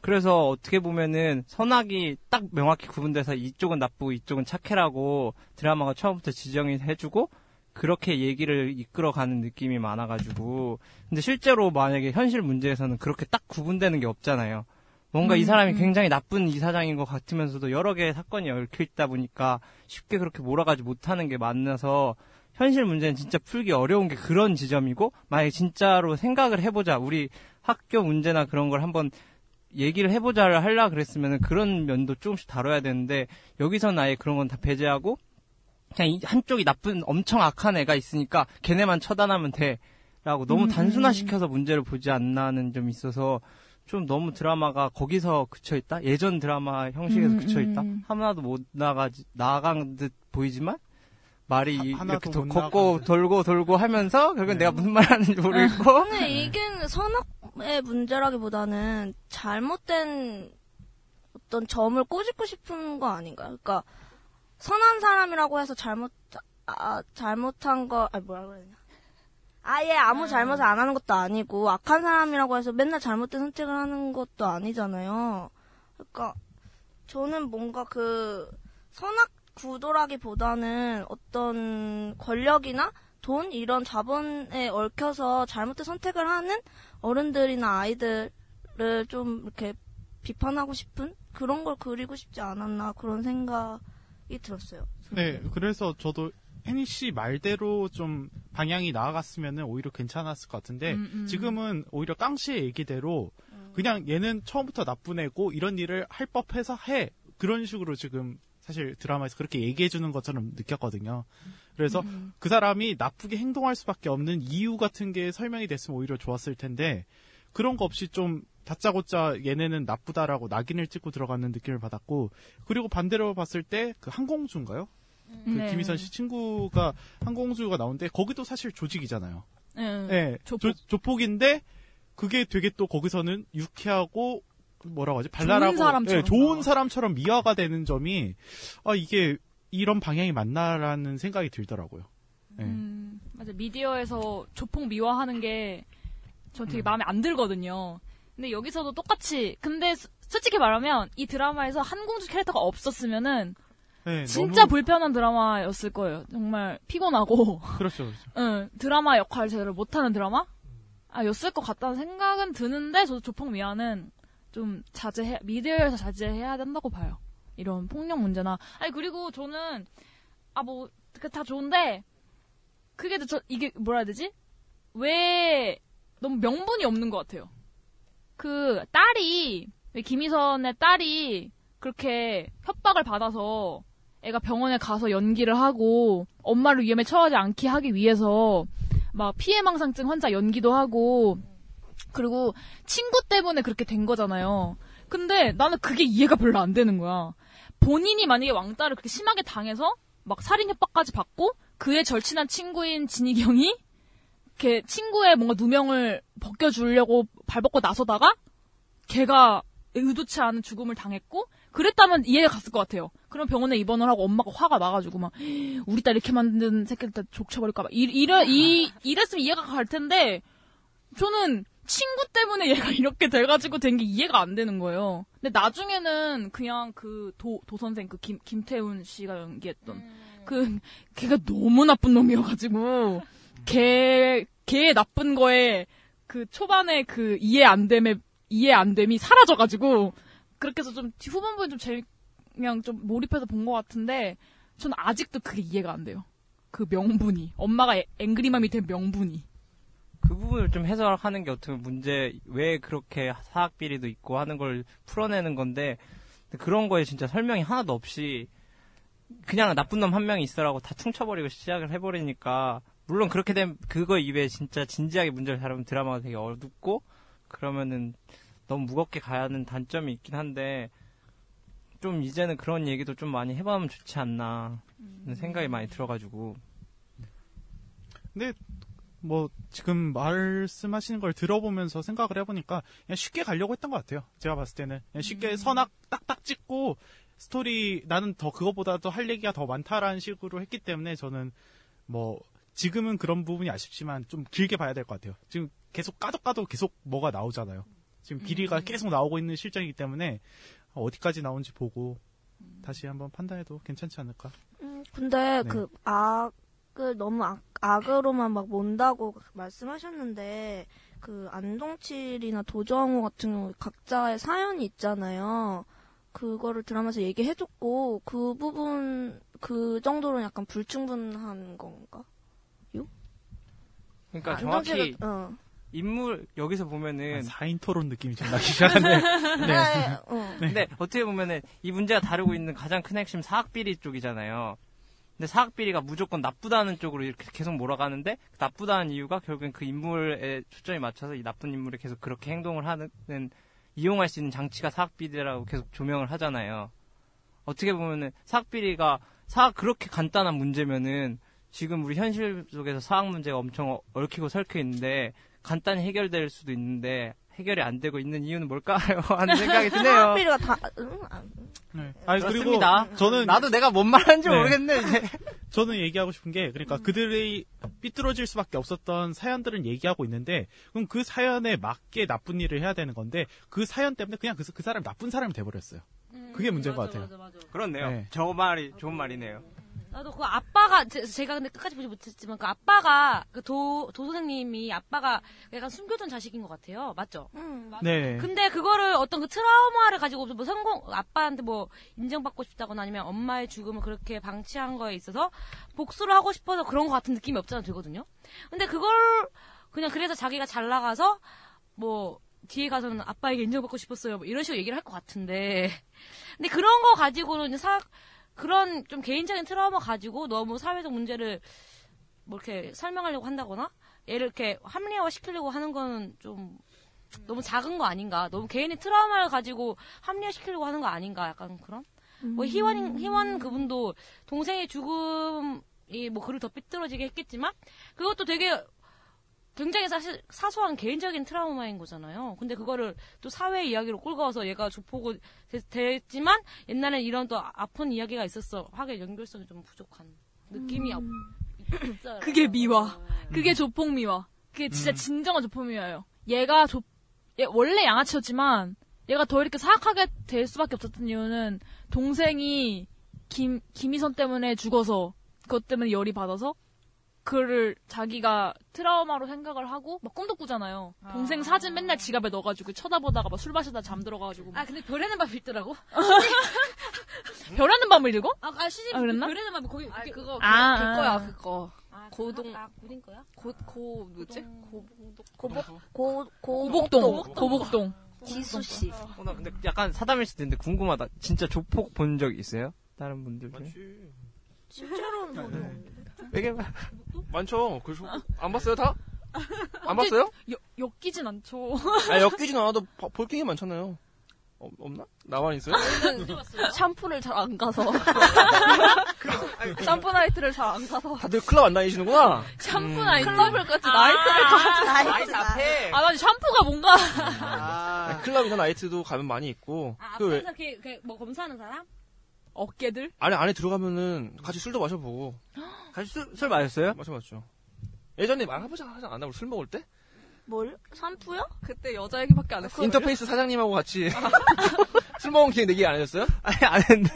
그래서 어떻게 보면은 선악이 딱 명확히 구분돼서 이쪽은 나쁘고 이쪽은 착해라고 드라마가 처음부터 지정이 해주고 그렇게 얘기를 이끌어가는 느낌이 많아가지고 근데 실제로 만약에 현실 문제에서는 그렇게 딱 구분되는 게 없잖아요. 뭔가 이 음, 사람이 음. 굉장히 나쁜 이사장인 것 같으면서도 여러 개의 사건이 얽혀 있다 보니까 쉽게 그렇게 몰아가지 못하는 게 많아서 현실 문제는 진짜 풀기 어려운 게 그런 지점이고 만약에 진짜로 생각을 해보자 우리 학교 문제나 그런 걸 한번 얘기를 해보자를 하려 그랬으면 그런 면도 조금씩 다뤄야 되는데 여기서는 아예 그런 건 다 배제하고 그냥 이 한쪽이 나쁜 엄청 악한 애가 있으니까 걔네만 처단하면 돼라고 너무 음, 단순화시켜서 문제를 보지 않나는 좀 있어서 좀 너무 드라마가 거기서 그쳐 있다. 예전 드라마 형식에서 음, 그쳐 있다. 음. 하나도 못 나가지 나간 듯 보이지만 말이 하- 이렇게 못 걷고 나가는 돌고 돌고 하면서 결국엔 네. 내가 무슨 말 하는지 모르겠고 근데 이게 선악의 문제라기보다는 잘못된 어떤 점을 꼬집고 싶은 거 아닌가요? 그러니까 선한 사람이라고 해서 잘못 아, 잘못한 거 아니 뭐라 그래야 되냐? 아예 아무 잘못을 안 하는 것도 아니고 악한 사람이라고 해서 맨날 잘못된 선택을 하는 것도 아니잖아요. 그러니까 저는 뭔가 그 선악 구도라기보다는 어떤 권력이나 돈 이런 자본에 얽혀서 잘못된 선택을 하는 어른들이나 아이들을 좀 이렇게 비판하고 싶은 그런 걸 그리고 싶지 않았나 그런 생각이 들었어요. 네, 그래서 저도 혜니 씨 말대로 좀 방향이 나아갔으면 오히려 괜찮았을 것 같은데 음, 음. 지금은 오히려 깡 씨의 얘기대로 그냥 얘는 처음부터 나쁜 애고 이런 일을 할 법해서 해 그런 식으로 지금 사실 드라마에서 그렇게 얘기해 주는 것처럼 느꼈거든요. 그래서 음. 그 사람이 나쁘게 행동할 수밖에 없는 이유 같은 게 설명이 됐으면 오히려 좋았을 텐데 그런 거 없이 좀 다짜고짜 얘네는 나쁘다라고 낙인을 찍고 들어가는 느낌을 받았고 그리고 반대로 봤을 때 그 항공주인가요? 그 네. 김희선 씨 친구가 항공주가 나오는데 거기도 사실 조직이잖아요. 네. 네, 조폭. 조, 폭인데 그게 되게 또 거기서는 유쾌하고 뭐라고 하지 발랄하고 사람처럼 예, 좋은. 사람처럼 미화가 되는 점이 아 이게 이런 방향이 맞나라는 생각이 들더라고요. 예. 음, 맞아. 미디어에서 조폭 미화하는 게전 음. 되게 마음에 안 들거든요. 근데 여기서도 똑같이. 근데 수- 솔직히 말하면 이 드라마에서 한공주 캐릭터가 없었으면은 네, 진짜 너무- 불편한 드라마였을 거예요. 정말 피곤하고. 그렇죠, 그렇죠. 응, 드라마 역할 제대로 못하는 드라마? 아, 였을 것 같다는 생각은 드는데, 저도 조폭 미화는 좀 자제해, 미디어에서 자제해야 된다고 봐요. 이런 폭력 문제나. 아니, 그리고 저는, 아, 뭐, 그 다 좋은데, 그게 저, 이게 뭐라 해야 되지? 왜, 너무 명분이 없는 것 같아요. 그, 딸이, 왜 김희선의 딸이 그렇게 협박을 받아서 애가 병원에 가서 연기를 하고 엄마를 위험에 처하지 않게 하기 위해서 막 피해망상증 환자 연기도 하고 그리고 친구 때문에 그렇게 된 거잖아요. 근데 나는 그게 이해가 별로 안 되는 거야. 본인이 만약에 왕따를 그렇게 심하게 당해서 막 살인 협박까지 받고 그의 절친한 친구인 진희경이 이렇게 친구의 뭔가 누명을 벗겨주려고 발벗고 나서다가 걔가 의도치 않은 죽음을 당했고 그랬다면 이해가 갔을 것 같아요. 그럼 병원에 입원을 하고 엄마가 화가 나가지고 막 우리 딸 이렇게 만든 새끼들 다 족쳐버릴까 봐 이, 이래 이 이랬으면 이해가 갈 텐데 저는 친구 때문에 얘가 이렇게 돼가지고 된 게 이해가 안 되는 거예요. 근데 나중에는 그냥 그 도 도 선생 그 김 김태훈 씨가 연기했던 그 걔가 너무 나쁜 놈이어가지고 걔 걔의 나쁜 거에 그 초반에 그 이해 안 됨에 이해 안 됨이 사라져가지고 그렇게 해서 좀 후반부에 좀 재미 그냥 좀 몰입해서 본 것 같은데 저는 아직도 그게 이해가 안 돼요. 그 명분이 엄마가 애- 앵그리맘이 된 명분이 그 부분을 좀 해설하는 게 어떻게 문제 왜 그렇게 사학 비리도 있고 하는 걸 풀어내는 건데 그런 거에 진짜 설명이 하나도 없이 그냥 나쁜 놈 한 명이 있어라고 다 퉁쳐버리고 시작을 해버리니까 물론 그렇게 된 그거 이외에 진짜 진지하게 문제를 다루면 드라마가 되게 어둡고 그러면은 너무 무겁게 가야 하는 단점이 있긴 한데 좀 이제는 그런 얘기도 좀 많이 해보면 좋지 않나 생각이 많이 들어가지고 근데 뭐 지금 말씀하시는 걸 들어보면서 생각을 해보니까 그냥 쉽게 가려고 했던 것 같아요. 제가 봤을 때는 그냥 쉽게 선악 딱딱 찍고 스토리 나는 더 그거보다도 할 얘기가 더 많다라는 식으로 했기 때문에 저는 뭐 지금은 그런 부분이 아쉽지만 좀 길게 봐야 될 것 같아요. 지금 계속 까도 까도 계속 뭐가 나오잖아요. 지금 비리가 계속 나오고 있는 실정이기 때문에 어디까지 나온지 보고 다시 한번 판단해도 괜찮지 않을까. 음, 근데 네. 그 악을 너무 악, 악으로만 막 몬다고 말씀하셨는데 그 안동칠이나 도정호 같은 경우 각자의 사연이 있잖아요. 그거를 드라마에서 얘기해줬고 그 부분 그 정도로 약간 불충분한 건가? 그러니까 안동칠은- 정확히 어. 인물 여기서 보면은 4인 토론 느낌이 좀 나기 시작하네. 네. 어. 근데 어떻게 보면은 이 문제가 다루고 있는 가장 큰 핵심 사학 비리 쪽이잖아요. 근데 사학 비리가 무조건 나쁘다는 쪽으로 이렇게 계속 몰아가는데 나쁘다는 이유가 결국엔 그 인물에 초점이 맞춰서 이 나쁜 인물이 계속 그렇게 행동을 하는 이용할 수 있는 장치가 사학 비리라고 계속 조명을 하잖아요. 어떻게 보면은 사학 비리가 사학 그렇게 간단한 문제면은 지금 우리 현실 속에서 사학 문제가 엄청 어- 얽히고 설켜 있는데 간단히 해결될 수도 있는데 해결이 안 되고 있는 이유는 뭘까요? 하는 생각이 드네요. 사학비리가 다 네. 아니, 그리고 그렇습니다. 저는 나도 내가 뭔 말하는지 네. 모르겠네 이제. 저는 얘기하고 싶은 게 그러니까 음. 그들의 삐뚤어질 수밖에 없었던 사연들은 얘기하고 있는데 그럼 그 사연에 맞게 나쁜 일을 해야 되는 건데 그 사연 때문에 그냥 그, 그 사람이 나쁜 사람이 돼버렸어요. 그게 문제인 것 같아요. 그렇네요. 네. 저 말이 좋은 말이네요. 나도 그 아빠가 제, 제가 근데 끝까지 보지 못했지만 그 아빠가 그 도 도 선생님이 아빠가 약간 숨겨둔 자식인 것 같아요. 맞죠? 네. 근데 그거를 어떤 그 트라우마를 가지고 뭐 성공 아빠한테 뭐 인정받고 싶다거나 아니면 엄마의 죽음을 그렇게 방치한 거에 있어서 복수를 하고 싶어서 그런 것 같은 느낌이 없잖아 되거든요. 근데 그걸 그냥 그래서 자기가 잘 나가서 뭐 뒤에 가서는 아빠에게 인정받고 싶었어요. 뭐 이런 식으로 얘기를 할 것 같은데. 근데 그런 거 가지고는 이제 사 그런 좀 개인적인 트라우마 가지고 너무 사회적 문제를 뭐 이렇게 설명하려고 한다거나 얘를 이렇게 합리화 시키려고 하는 거는 좀 너무 작은 거 아닌가? 너무 개인의 트라우마를 가지고 합리화 시키려고 하는 거 아닌가? 약간 그런? 뭐 희원 희원 그분도 동생의 죽음이 뭐 그를 더 삐뚤어지게 했겠지만 그것도 되게 굉장히 사실 사소한 개인적인 트라우마인 거잖아요. 근데 그거를 또 사회 이야기로 끌고 와서 얘가 조폭이 됐- 됐지만 옛날엔 이런 또 아- 아픈 이야기가 있었어. 하게 연결성이 좀 부족한 느낌이 없- 있어요. 그게 미화. 그게 조폭 미화. 그게 진짜 음. 진정한 조폭 미화예요. 얘가 조, 얘 원래 양아치였지만 얘가 더 이렇게 사악하게 될 수밖에 없었던 이유는 동생이 김 김희선 때문에 죽어서 그것 때문에 열이 받아서 그를 자기가 트라우마로 생각을 하고 막 꿈도 꾸잖아요. 동생 사진 맨날 지갑에 넣어가지고 쳐다보다가 막 술 마시다 잠들어가지고 막아 근데 별에는 밤이 있더라고. 별하는 밤을 들고? 아, 아 시집 아, 그랬나? 별에는 밤이 거기 아, 그게- 그거, 아, 그, 아. 그거야, 그거. 아, 고동- 아, 고딩 거야? 고, 고, 뭐지? 고, 고복 고 고복동. 고복동. 지수 씨. 어, 나 근데 약간 사담일 수도 있는데 궁금하다. 진짜 조폭 본 적 있어요? 다른 분들 중에? 실제로는 저는 없는데. 되 게 많죠. 그래서 안 봤어요 다? 안 봤어요? 여, 엮이진 않죠. 아 엮이진 않아도 봐- 볼게 많잖아요. 어, 없나? 나만 있어요? 샴푸를 잘 안 가서. 샴푸 나이트를 잘 안 가서. 다들 클럽 안 다니시는구나. 샴푸 나이트? 클럽을 갔지, 아, 나이트를 가지. 나이트 앞에. 아, 난 샴푸가 뭔가. 아, 클럽이나 나이트도 가면 많이 있고. 아, 그 왜- 앞에서 이렇게, 이렇게 뭐 검사하는 사람? 어깨들? 안에 안에 들어가면은 같이 술도 마셔보고 같이 술, 술 마셨어요? 마셔봤죠. 예전에 말해보자 하지 않나 우리 술 먹을 때? 뭘? 샴푸요? 그때 여자 얘기밖에 안 했어. 인터페이스 사장님하고 같이 술 먹은 기억 내기 안 하셨어요? 아니 안 했는데.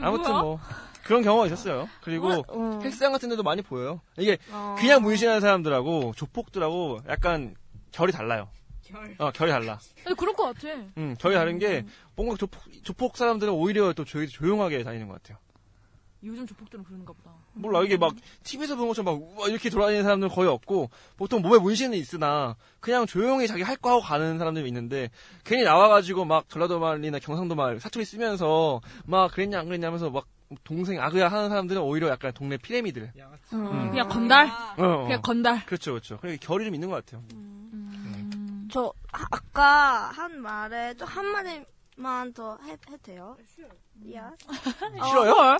아무튼 뭐 그런 경우가 있었어요. 그리고 음. 헬스장 같은 데도 많이 보여요. 이게 어. 그냥 문신하는 사람들하고 조폭들하고 약간 결이 달라요. 결. 어, 결이 달라. 아니, 그럴 것 같아. 음, 결이 다른 게 뭔가 조폭, 조폭 사람들은 오히려 또 조, 조용하게 다니는 것 같아요. 요즘 조폭들은 그런가 보다. 몰라 이게 막 TV에서 보는 것처럼 막 우와 이렇게 돌아다니는 사람들은 거의 없고 보통 몸에 문신은 있으나 그냥 조용히 자기 할 거 하고 가는 사람들이 있는데 괜히 나와가지고 막 전라도 말이나 경상도 말 사투리 쓰면서 막 그랬냐 안 그랬냐 하면서 막 동생 아그야 하는 사람들은 오히려 약간 동네 피레미들. 음. 그냥 건달? 어, 어. 그냥 건달. 그렇죠 그렇죠. 그러니까 결이 좀 있는 것 같아요. 저 아- 아까 한 말에 좀 한마디만 더 해, 해도 돼요? 야. 싫어요?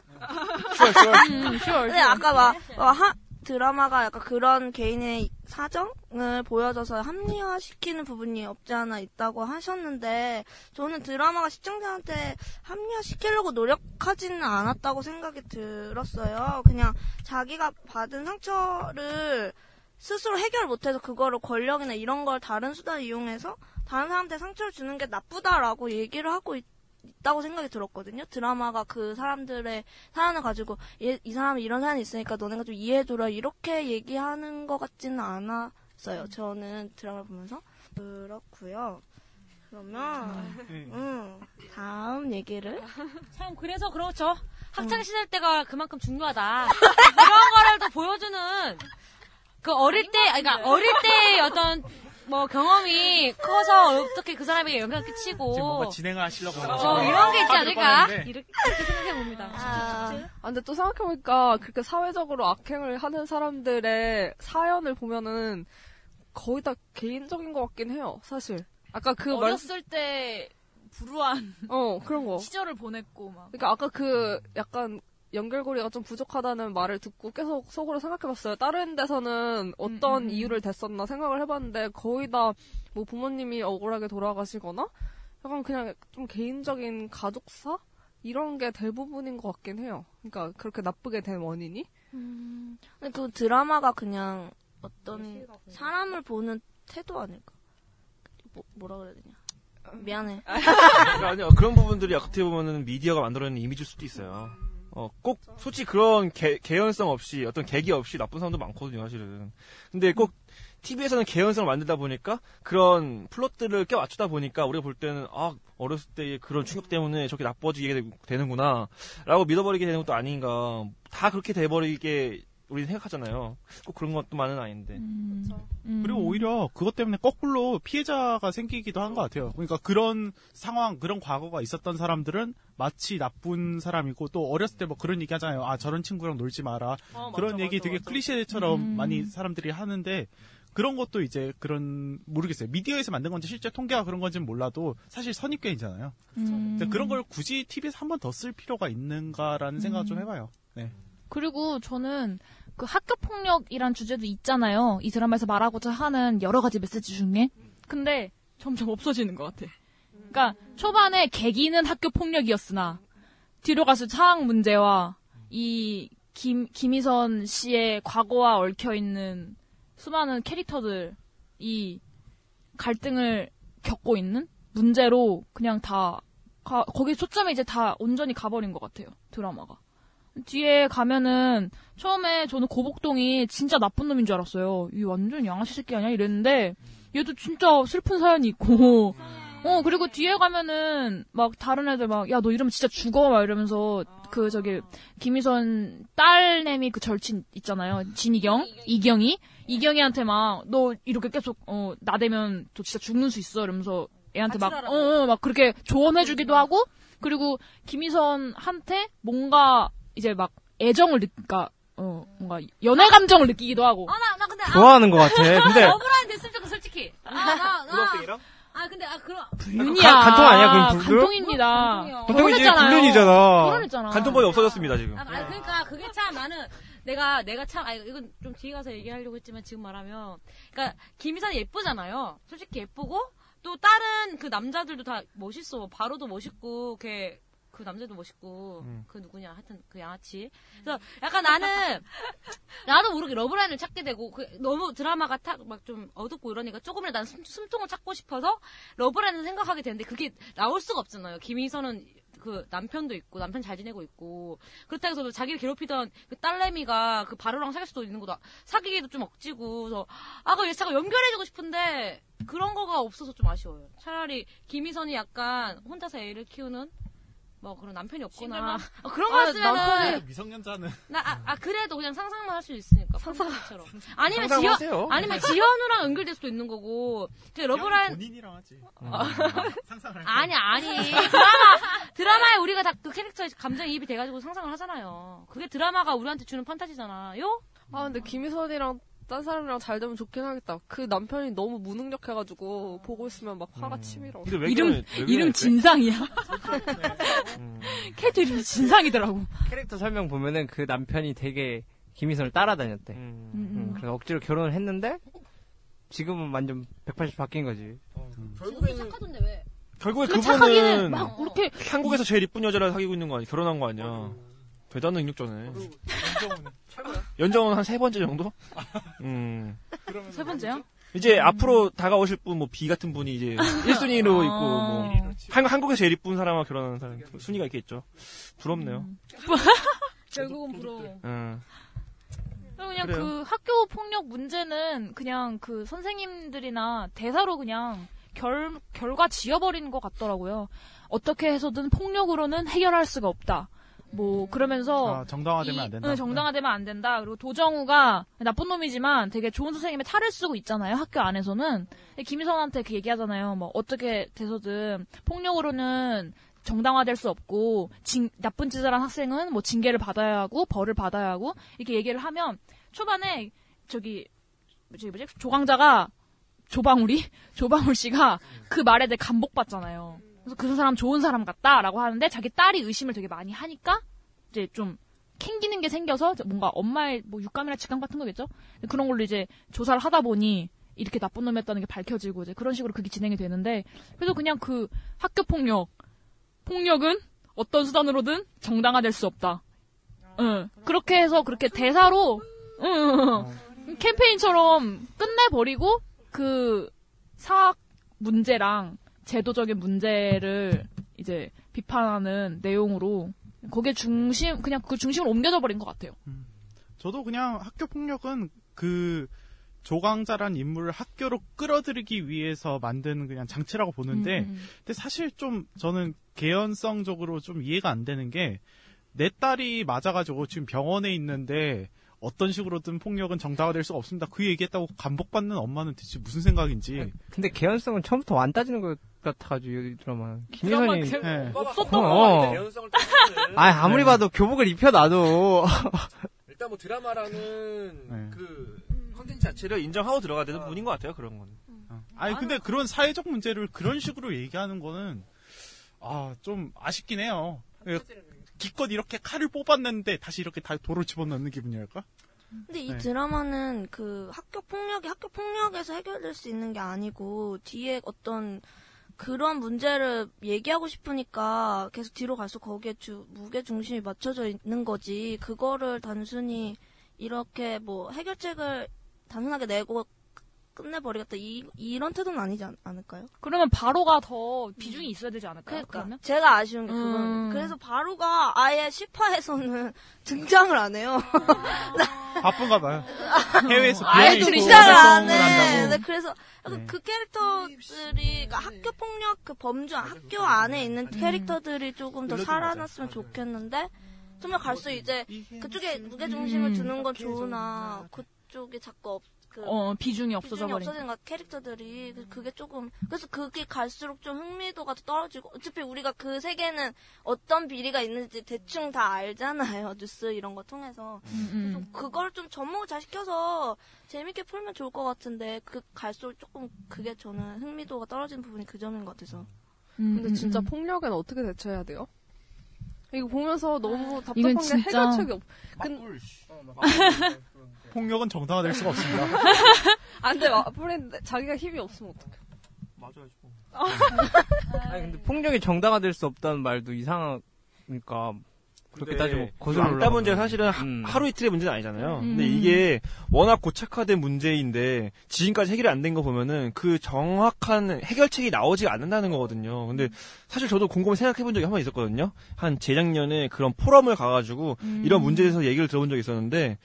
싫어 싫어. 음, sure, 근데 아까 막 어, 하, 드라마가 약간 그런 개인의 사정을 보여줘서 합리화시키는 부분이 없지 않아 있다고 하셨는데 저는 드라마가 시청자한테 합리화시키려고 노력하지는 않았다고 생각이 들었어요. 그냥 자기가 받은 상처를 스스로 해결 못해서 그거를 권력이나 이런 걸 다른 수단을 이용해서 다른 사람한테 상처를 주는 게 나쁘다라고 얘기를 하고 있, 다고 생각이 들었거든요. 드라마가 그 사람들의 사연을 가지고 얘- 이 사람이 이런 사연이 있으니까 너네가 좀 이해해줘라 이렇게 얘기하는 것 같지는 않았어요. 저는 드라마를 보면서 그렇고요. 그러면 음, 다음 얘기를 참 그래서 그렇죠. 학창 시절 때가 그만큼 중요하다. 이런 거를 또 보여주는 그 어릴 때, 그러니까 어릴 때 어떤 뭐 경험이 커서 어떻게 그 사람에게 영향을 끼치고 지금 뭔가 진행을 하시려고 하는 어, 이런 게 있지 않을까? 이렇게, 이렇게 생각해 봅니다. 아, 근데 또 생각해보니까 그렇게 사회적으로 악행을 하는 사람들의 사연을 보면은 거의 다 개인적인 것 같긴 해요, 사실. 아까 그 말, 어렸을 때 불우한 어 그런 거. 시절을 보냈고 막. 그러니까 아까 그 약간 연결고리가 좀 부족하다는 말을 듣고 계속 속으로 생각해봤어요. 다른 데서는 어떤 음, 음. 이유를 댔었나 생각을 해봤는데 거의 다 뭐 부모님이 억울하게 돌아가시거나 약간 그냥 좀 개인적인 가족사 이런 게 대부분인 것 같긴 해요. 그러니까 그렇게 나쁘게 된 원인이. 음, 근데 그 드라마가 그냥 어떤 사람을 보는 태도 아닐까? 뭐, 뭐라 그래야 되냐? 미안해. 그러니까 아니요 그런 부분들이 어떻게 보면은 미디어가 만들어내는 이미지일 수도 있어요. 어, 꼭 솔직히 그런 개, 개연성 없이 어떤 계기 없이 나쁜 사람도 많거든요, 사실은. 근데 꼭 TV에서는 개연성을 만들다 보니까 그런 플롯들을 껴 맞추다 보니까 우리가 볼 때는 아 어렸을 때의 그런 충격 때문에 저렇게 나빠지게 되- 되는구나 라고 믿어버리게 되는 것도 아닌가. 다 그렇게 돼버리게 우리는 생각하잖아요. 꼭 그런 것도만은 아닌데. 음. 그리고 오히려 그것 때문에 거꾸로 피해자가 생기기도 한 것 같아요. 그러니까 그런 상황, 그런 과거가 있었던 사람들은 마치 나쁜 사람이고 또 어렸을 때 뭐 그런 얘기 하잖아요. 아, 저런 친구랑 놀지 마라. 어, 그런 맞아, 얘기 맞아, 되게 맞아. 클리셰처럼 음. 많이 사람들이 하는데 그런 것도 이제 그런 모르겠어요. 미디어에서 만든 건지 실제 통계가 그런 건지는 몰라도 사실 선입견이잖아요. 음. 그런 걸 굳이 TV에서 한 번 더 쓸 필요가 있는가라는 생각을 좀 해봐요. 네. 그리고 저는 그 학교 폭력이란 주제도 있잖아요. 이 드라마에서 말하고자 하는 여러 가지 메시지 중에. 근데 점점 없어지는 것 같아. 그러니까 초반에 계기는 학교 폭력이었으나 뒤로 갈수록 차항 문제와 이 김, 김희선 씨의 과거와 얽혀 있는 수많은 캐릭터들이 갈등을 겪고 있는 문제로 그냥 다 가- 거기 초점이 이제 다 온전히 가버린 것 같아요 드라마가. 뒤에 가면은 처음에 저는 고복동이 진짜 나쁜 놈인 줄 알았어요. 이 완전 양아치 새끼 아니야? 이랬는데 얘도 진짜 슬픈 사연이 있고. 어 그리고 뒤에 가면은 막 다른 애들 막 야 너 이러면 진짜 죽어. 막 이러면서 그 저기 김희선 딸내미 그 절친 있잖아요. 진이경? 이경이 이경이한테 막 너 이렇게 계속 어 나대면 너 진짜 죽는 수 있어. 이러면서 애한테 막 어어 막 그렇게 조언해주기도 하고. 그리고 김희선한테 뭔가 이제 막 애정을 느끼까 어 뭔가 연애 감정을 느끼기도 하고 아, 나, 나 근데. 좋아하는 것 같아. 근데 러브라인 됐으면 좋겠어, 솔직히. 아, 나, 나. 고등학생이랑? 아, 근데, 아, 그럼. 불륜이야 간- 간통 아니야, 그럼 불륜? 간통입니다 간통이지, 결혼했잖아요. 불륜이잖아. 결혼했잖아 간통법이 없어졌습니다 지금. 아, 아니, 그러니까 그게 참 나는 내가 내가 참 아 이건 좀 뒤에 가서 얘기하려고 했지만 지금 말하면 그러니까 김희선이 예쁘잖아요. 솔직히 예쁘고 또 다른 그 남자들도 다 멋있어. 바로도 멋있고 걔 그 남자도 멋있고 음. 그 누구냐 하여튼 그 양아치. 그래서 약간 나는 나도 모르게 러브라인을 찾게 되고 그 너무 드라마가 막 좀 어둡고 이러니까 조금이라도 난 숨, 숨통을 찾고 싶어서 러브라인을 생각하게 되는데 그게 나올 수가 없잖아요. 김희선은 그 남편도 있고 남편 잘 지내고 있고 그렇다고 해서 자기를 괴롭히던 그 딸내미가 그 바로랑 사귈 수도 있는 거다 사귀기도 좀 억지고 그래서 아 그거 자꾸 연결해주고 싶은데 그런 거가 없어서 좀 아쉬워요 차라리 김희선이 약간 혼자서 애를 키우는 뭐 그런 남편이 없거나 어, 그런 거 아, 남편이- 미성년자는 나, 아, 아, 그래도 그냥 상상만 할 수 있으니까. 상상처럼. 아니면 상상하세요. 지현, 아니면 지현우랑 연결될 수도 있는 거고. 그 러브라인, 본인이랑 하지. 상상을 아니, 아니. 드라마, 드라마에 우리가 다 그 캐릭터에 감정이입이 돼가지고 상상을 하잖아요. 그게 드라마가 우리한테 주는 판타지잖아요? 아 근데 김희선이랑 딴 사람이랑 잘 되면 좋긴 하겠다. 그 남편이 너무 무능력해가지고 보고 있으면 막 화가 치밀어. 근데 왜 이름 그래- 왜 그래, 이름 왜? 진상이야 음. 캐릭터 이름 진상이더라고 캐릭터 설명 보면은 그 남편이 되게 김희선을 따라다녔대. 음. 음, 그래서 억지로 결혼을 했는데 지금은 완전 180 바뀐 거지. 결국에는 착하던데 왜? 결국에 그분은 막 그렇게 한국에서 제일 이쁜 여자를 사귀고 있는 거 아니야? 결혼한 거 아니야? 대단한 능력자네. 연정은 한 세 번째 정도? 음. 세 번째요? 이제 앞으로 다가오실 분, 뭐, 비 같은 분이 이제 1순위로 있고, 뭐, 한, 한국에서 제일 이쁜 사람과 결혼하는 사람, 순위가 있겠죠. 부럽네요. 결국은 부러워. 음. 그리고 그냥 그래요. 그 학교 폭력 문제는 그냥 그 선생님들이나 대사로 그냥 결, 결과 지어버리는 것 같더라고요. 어떻게 해서든 폭력으로는 해결할 수가 없다. 뭐 그러면서 아, 정당화되면 이- 안 된다. 응, 정당화되면 안 된다. 그리고 도정우가 나쁜 놈이지만 되게 좋은 선생님의 탈을 쓰고 있잖아요. 학교 안에서는 김희선한테 그 얘기하잖아요. 뭐 어떻게 돼서든 폭력으로는 정당화될 수 없고 징- 나쁜 짓을 한 학생은 뭐 징계를 받아야 하고 벌을 받아야 하고 이렇게 얘기를 하면 초반에 저기 저기 뭐지 조강자가 조방울이 조방울 씨가 그 말에 대해 감복받잖아요. 그래서 그 사람 좋은 사람 같다라고 하는데 자기 딸이 의심을 되게 많이 하니까 이제 좀 캥기는 게 생겨서 뭔가 엄마의 뭐 육감이나 직감 같은 거겠죠. 그런 걸로 이제 조사를 하다 보니 이렇게 나쁜 놈이었다는 게 밝혀지고 이제 그런 식으로 그게 진행이 되는데 그래서 그냥 그 학교 폭력 폭력은 어떤 수단으로든 정당화될 수 없다. 응. 그렇게 해서 그렇게 대사로 응. 캠페인처럼 끝내버리고 그 사학 문제랑 제도적인 문제를 이제 비판하는 내용으로 거기에 중심 그냥 그 중심을 옮겨져 버린 것 같아요. 저도 그냥 학교 폭력은 그 조강자란 인물을 학교로 끌어들이기 위해서 만든 그냥 장치라고 보는데, 음, 음. 근데 사실 좀 저는 개연성적으로 좀 이해가 안 되는 게, 내 딸이 맞아가지고 지금 병원에 있는데, 어떤 식으로든 폭력은 정당화될 수가 없습니다. 그 얘기했다고 감복받는 엄마는 대체 무슨 생각인지. 근데 개연성은 처음부터 안 따지는 것 같아가지고 이 드라마. 김혜선이 개- 네. 없었던 어. 개연성을 따지면은 아 아무리 네. 봐도 교복을 입혀놔도 일단 뭐 드라마라는 네. 그 컨텐츠 자체를 인정하고 들어가야 되는 부분인 것 같아요. 그런 건. 아니 근데 그런 사회적 문제를 그런 식으로 얘기하는 거는 아 좀 아쉽긴 해요. 예, 기껏 이렇게 칼을 뽑았는데 다시 이렇게 다 돌을 집어넣는 기분이랄까? 근데 이 네. 드라마는 그 학교 폭력이 학교 폭력에서 해결될 수 있는 게 아니고 뒤에 어떤 그런 문제를 얘기하고 싶으니까 계속 뒤로 갈수록 거기에 주, 무게 중심이 맞춰져 있는 거지. 그거를 단순히 이렇게 뭐 해결책을 단순하게 내고 끝내버리겠다. 이, 이런 태도는 아니지 않, 않을까요? 그러면 바로가 더 비중이 있어야 되지 않을까요? 그러니까 그러면? 제가 아쉬운 게 그건 음. 그래서 바로가 아예 10화에서는 등장을 안 해요. 바쁜가 봐요. 해외에서 아예 등장을 안 해. 네, 그래서 네. 그 캐릭터들이 그러니까 학교 폭력 그 범주 학교 안에 있는 캐릭터들이 조금 더 살아났으면 좋겠는데 점점 갈수록 이제 그쪽에 무게 중심을 음. 두는 건 좋으나 그쪽이 자꾸 없, 그 어, 비중이 없어져 비중이 버린. 없어지는 것 캐릭터들이 그- 그게 조금 그래서 그게 갈수록 좀 흥미도가 더 떨어지고 어차피 우리가 그 세계는 어떤 비리가 있는지 대충 다 알잖아요 뉴스 이런 거 통해서 그래서 그걸 좀 접목을 잘 시켜서 재밌게 풀면 좋을 것 같은데 그 갈수록 조금 그게 저는 흥미도가 떨어지는 부분이 그 점인 것 같아서 음, 근데 진짜 폭력에는 어떻게 대처해야 돼요? 이거 보면서 너무 답답한 이건 게 진짜- 해결책이 없. 근 폭력은 정당화될 수가 없습니다. 안 돼. 앞으로 자기가 힘이 없으면 어떡해. 맞아야죠. 아니 근데 폭력이 정당화될 수 없다는 말도 이상하니까 그렇게 근데 따지면 거슬러 왕따 거예요. 사실은 하- 음. 하루 이틀의 문제는 아니잖아요. 근데 음. 이게 워낙 고착화된 문제인데 지금까지 해결이 안 된 거 보면은 그 정확한 해결책이 나오지 않는다는 거거든요. 근데 사실 저도 곰곰이 생각해 본 적이 한 번 있었거든요. 한 재작년에 그런 포럼을 가가지고 음. 이런 문제에 대해서 얘기를 들어본 적이 있었는데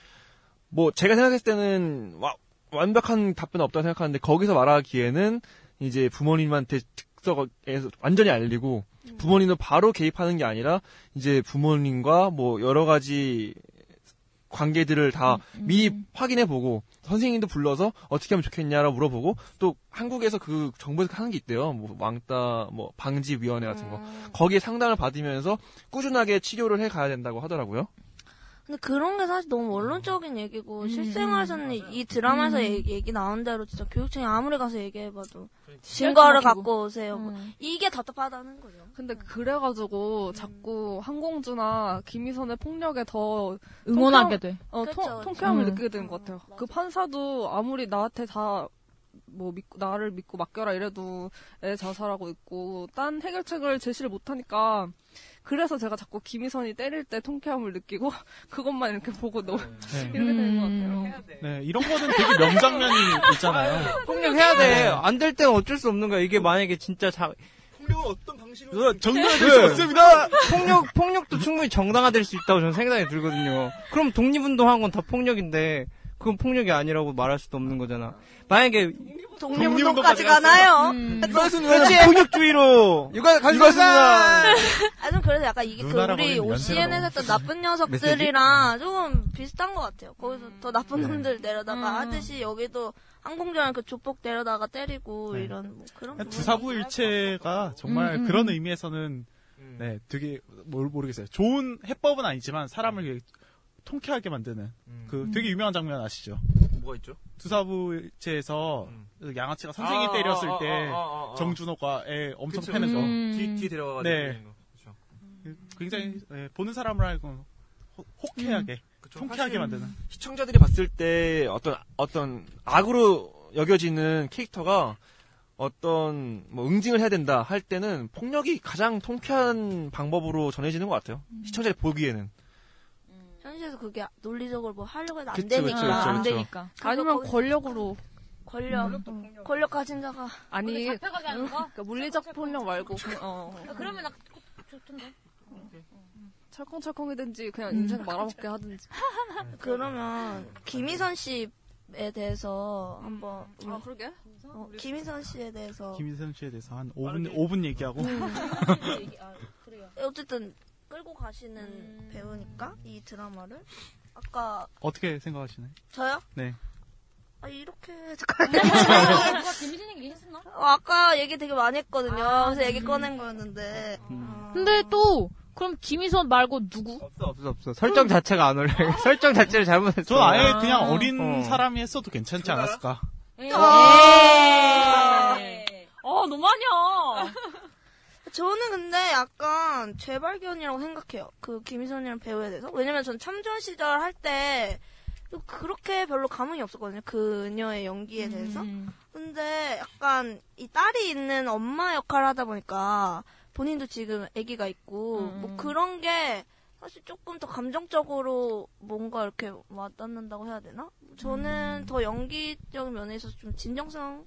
뭐 제가 생각했을 때는 와- 완벽한 답변은 없다고 생각하는데 거기서 말하기에는 이제 부모님한테 즉석에서 완전히 알리고 부모님도 바로 개입하는 게 아니라 이제 부모님과 뭐 여러 가지 관계들을 다 미리 확인해 보고 선생님도 불러서 어떻게 하면 좋겠냐라고 물어보고 또 한국에서 그 정부에서 하는 게 있대요. 뭐 왕따 뭐 방지 위원회 같은 거. 거기에 상담을 받으면서 꾸준하게 치료를 해 가야 된다고 하더라고요. 근데 그런 게 사실 너무 원론적인 얘기고 실생활에서는 이 드라마에서 음. 얘기, 얘기 나온 대로 진짜 교육청에 아무리 가서 얘기해봐도 그러니까. 증거를. 갖고 오세요. 뭐 이게 답답하다는 거죠. 근데 그래가지고 자꾸 한공주나 김희선의 폭력에 더 응원하게 통쾌함- 돼. 어, 그쵸, 통, 그쵸. 통쾌함을 음. 느끼게 되는 것 같아요. 그 판사도 아무리 나한테 다 뭐 믿고 나를 믿고 맡겨라 이래도 애 자살하고 있고 딴 해결책을 제시를 못하니까 그래서 제가 자꾸 김희선이 때릴 때 통쾌함을 느끼고 그것만 이렇게 보고 너 네. 이렇게 되는 것 같아요. 네, 이런 거는 되게 명장면이 있잖아요. 폭력해야 돼. 안될 때는 어쩔 수 없는 거야. 이게 만약에 진짜 자 폭력은 어떤 방식으로 정당화될 수 없습니다. 폭력 폭력도 충분히 정당화될 수 있다고 저는 생각이 들거든요. 그럼 독립운동한 건 다 폭력인데 그건 폭력이 아니라고 말할 수도 없는 거잖아. 만약에 독립운동까지 가나요? 음. 그것은 그렇지. 폭력주의로 육아 가져갔습니다. 아, 좀 그래서 약간 이게 그 우리 OCN에서 했던 나쁜 녀석들이랑 조금 비슷한 것 같아요. 거기서 더 나쁜 놈들 내려다가 하듯이 여기도 항공전을 그 조폭 내려다가 때리고 이런 뭐 그런 두사부일체가 정말 음, 음, 그런 음. 의미에서는 네 되게 뭘 모르겠어요. 좋은 해법은 아니지만 사람을 통쾌하게 만드는 그 되게 유명한 장면 아시죠? 뭐가 있죠? 두사부제에서 그 양아치가 선생님 아, 때렸을 아, 아, 때 아, 아, 아. 정준호가 애 엄청 그쵸. 패는 거. 음. 뒤- 뒤에 데려가가지고 네. 그쵸. 굉장히 예, 보는 사람을 알고 혹- 호쾌하게, 그쵸. 통쾌하게 사실 만드는. 시청자들이 봤을 때 어떤 어떤 악으로 여겨지는 캐릭터가 어떤 뭐 응징을 해야 된다 할 때는 폭력이 가장 통쾌한 방법으로 전해지는 것 같아요. 시청자들이 보기에는. 현실에서 그게 논리적으로 뭐 하려고 해도 안 그쵸, 되니까. 그쵸, 그쵸, 안 그쵸. 되니까. 아니면 권력으로. 권력. 음. 권력 가진 자가. 아니, 잡혀가게 하는 거? 그러니까 물리적 폭력 말고 그냥, 어, 야, 그러면 나 좋던데. 철컹철컹이든지 그냥 음. 인생 말아먹게 하든지. 그러면 김희선 씨에 대해서 한번 아, 그러게? 어, 김희선 씨에 대해서 김희선 씨에 대해서 한 5분, 5분 얘기하고. 음. 어쨌든 끌고 가시는 배우니까 이 드라마를 아까 어떻게 생각하시나요? 저요? 네. 아 이렇게 누가 재밌는 얘기 했었나? 어, 아까 얘기 되게 많이 했거든요. 아, 그래서 얘기 음. 꺼낸 거였는데 근데 또 그럼 김희선 말고 누구? 없어 없어 없어. 설정 자체가 안 어울려. 설정 자체를 잘못했어. 저 아예 그냥 어린 어. 사람이 했어도 괜찮지 않았을까? 어 너무하냐. 저는 근데 약간 재발견이라고 생각해요. 그 김희선이라는 배우에 대해서. 왜냐면 전 참전 시절 할 때 그렇게 별로 감흥이 없었거든요. 그녀의 연기에 대해서. 음. 근데 약간 이 딸이 있는 엄마 역할을 하다 보니까 본인도 지금 아기가 있고 음. 뭐 그런 게 사실 조금 더 감정적으로 뭔가 이렇게 와닿는다고 해야 되나? 저는 음. 더 연기적인 면에 있어서 좀 진정성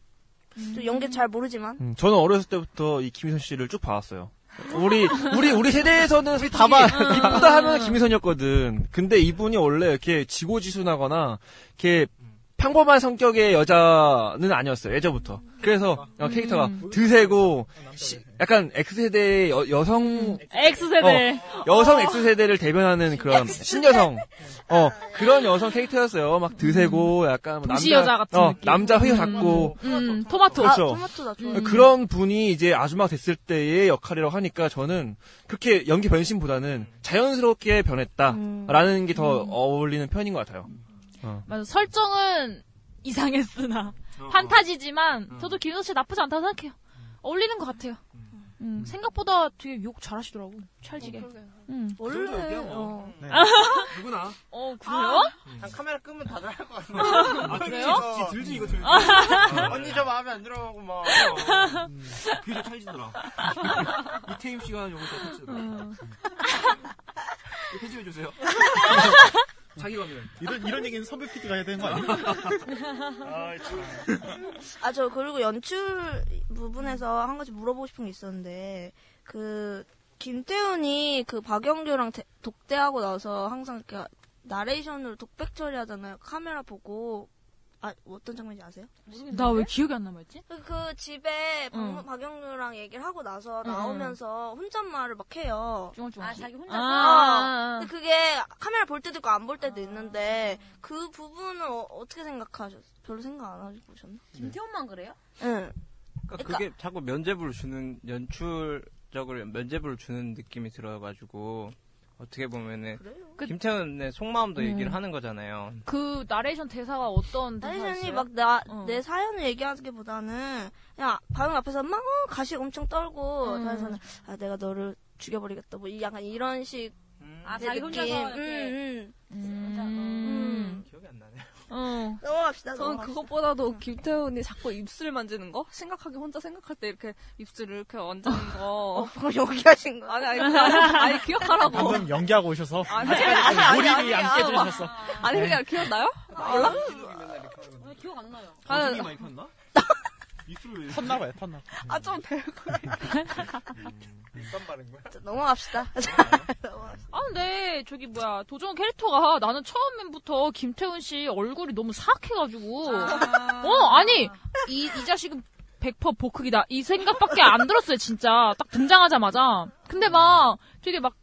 좀 연기 잘 모르지만 음, 저는 어렸을 때부터 이 김희선 씨를 쭉 봐왔어요. 우리 우리 우리 세대에서는 솔직히 이쁘다 하면 김희선이었거든. 근데 이분이 원래 이렇게 지고지순하거나 이렇게 평범한 성격의 여자는 아니었어요 예전부터. 그래서 어, 캐릭터가 드세고 시- 약간 X세대의 여, 여성 X세대. 어, 여성 X세대를 대변하는 그런 신여성 어 그런 여성 캐릭터였어요. 막 드세고 약간 뭐 남자 여자 같은 어, 느낌. 남자 휘어 잡고 음, 토마토. 그렇죠. 토마토다 좋아요. 음. 그런 분이 이제 아줌마가 됐을 때의 역할이라고 하니까 저는 그렇게 연기 변신보다는 자연스럽게 변했다라는 게 더 어울리는 편인 것 같아요. 어. 맞아. 설정은 이상했으나 판타지지만 저도 김희선 씨 나쁘지 않다고 생각해요. 어울리는 것 같아요. 음, 생각보다 되게 욕 잘하시더라고. 찰지게. 음. 원래 어. 네. 누구나. 어 그래요? 아, 카메라 끄면 다들 할 것 같은데. 아, 그래요? 들지, 들지, 이거 들지. 아. 언니 저 마음에 안 들어가고 막. 음, 그게 좀 찰지더라. 이태임 씨가 여기서 찰지더라. 이거 편집해주세요. 자기 감면. 이런, 이런 얘기는 선배 PD가 해야 되는 거 아니에요? 아, 참. 아, 저 그리고 연출 부분에서 한 가지 물어보고 싶은 게 있었는데, 그, 김태훈이 그 박영규랑 대- 독대하고 나서 항상 이렇게 나레이션으로 독백 처리하잖아요. 카메라 보고. 아, 어떤 장면인지 아세요? 나 왜 기억이 안 남아있지? 그, 그 집에 박, 응. 박영규랑 얘기를 하고 나서 응, 나오면서 혼잣말을 막 해요. 아, 자기 혼자. 아, 어. 아, 아. 근데 그게 카메라 볼 때도 있고 안 볼 때도 있는데 그 부분은 어, 떻게 생각하셨어요? 별로 생각 안 하고 보셨나? 김태훈만 그래요? 응. 그러니까 그게 자꾸 면제부를 주는 연출적으로 면제부를 주는 느낌이 들어가지고 어떻게 보면은 김태훈의 속마음도 음. 얘기를 하는 거잖아요. 그 나레이션 대사가 어떤 나레이션이? 막 나, 어. 내 사연을 얘기하기보다는 그냥 방금 앞에서 막 어, 가식 엄청 떨고 음. 다에서는 아 내가 너를 죽여버리겠다 뭐 이- 약간 이런 식 아, 내 자기 느낌. 혼자서 음, 이렇게. 음. 음. 기억이 안 나네요. 어. 넘어갑시다 저는 넘어갑시다. 그것보다도 김태훈이 자꾸 입술 만지는 거? 심각하게 혼자 생각할 때 이렇게 입술을 이렇게 만지는 거. 어, 여기 하신 거 아니, 아니, 아니, 아니 기억하라고. 방금 연기하고 오셔서 아니, 아니, 아니, 아니, 아니, 안 아니, 깨지셨어. 아니, 그게 기억나요? 몰라? 어, 기억 안 나요. 아, 거북이 많이 폈나? 입술을 텄나봐요, 텄나. 아, 좀 대. 입만 바른 거야? 자, 넘어갑시다. 아 근데 저기 뭐야 도전 캐릭터가 나는 처음부터 김태훈 씨 얼굴이 너무 사악해가지고. 어 아니 이, 이 자식은 100% 복흑이다. 이 생각밖에 안 들었어요 진짜. 딱 등장하자마자. 근데 막 되게 막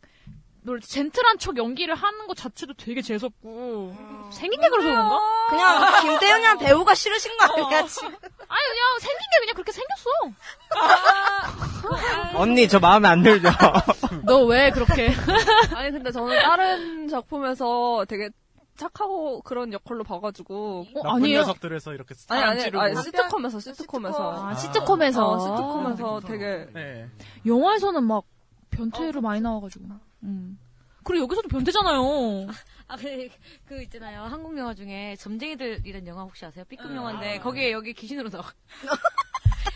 젠틀한 척 연기를 하는 것 자체도 되게 재수없고 생긴 게 그래서 그런가? 그냥 김태훈이란 배우가 싫으신 거 아니야 지금 아니 그냥 생긴 게 그냥 그렇게 생겼어 언니 저 마음에 안 들죠? 너 왜 그렇게 아니, 근데 저는 다른 작품에서 되게 착하고 그런 역할로 봐가지고. 어, 나쁜 녀석들에서 이렇게 아니, 아니, 찌르고. 아니, 시트콤에서, 시트콤에서. 아, 시트콤에서. 어, 시트콤에서 되게. 네. 영화에서는 막 변태로 많이 나와가지고. 음. 그리고 여기서도 변태잖아요. 아, 그, 그 있잖아요. 한국 영화 중에 점쟁이들이란 영화 혹시 아세요? B급 영화인데 거기에 여기 귀신으로 나와.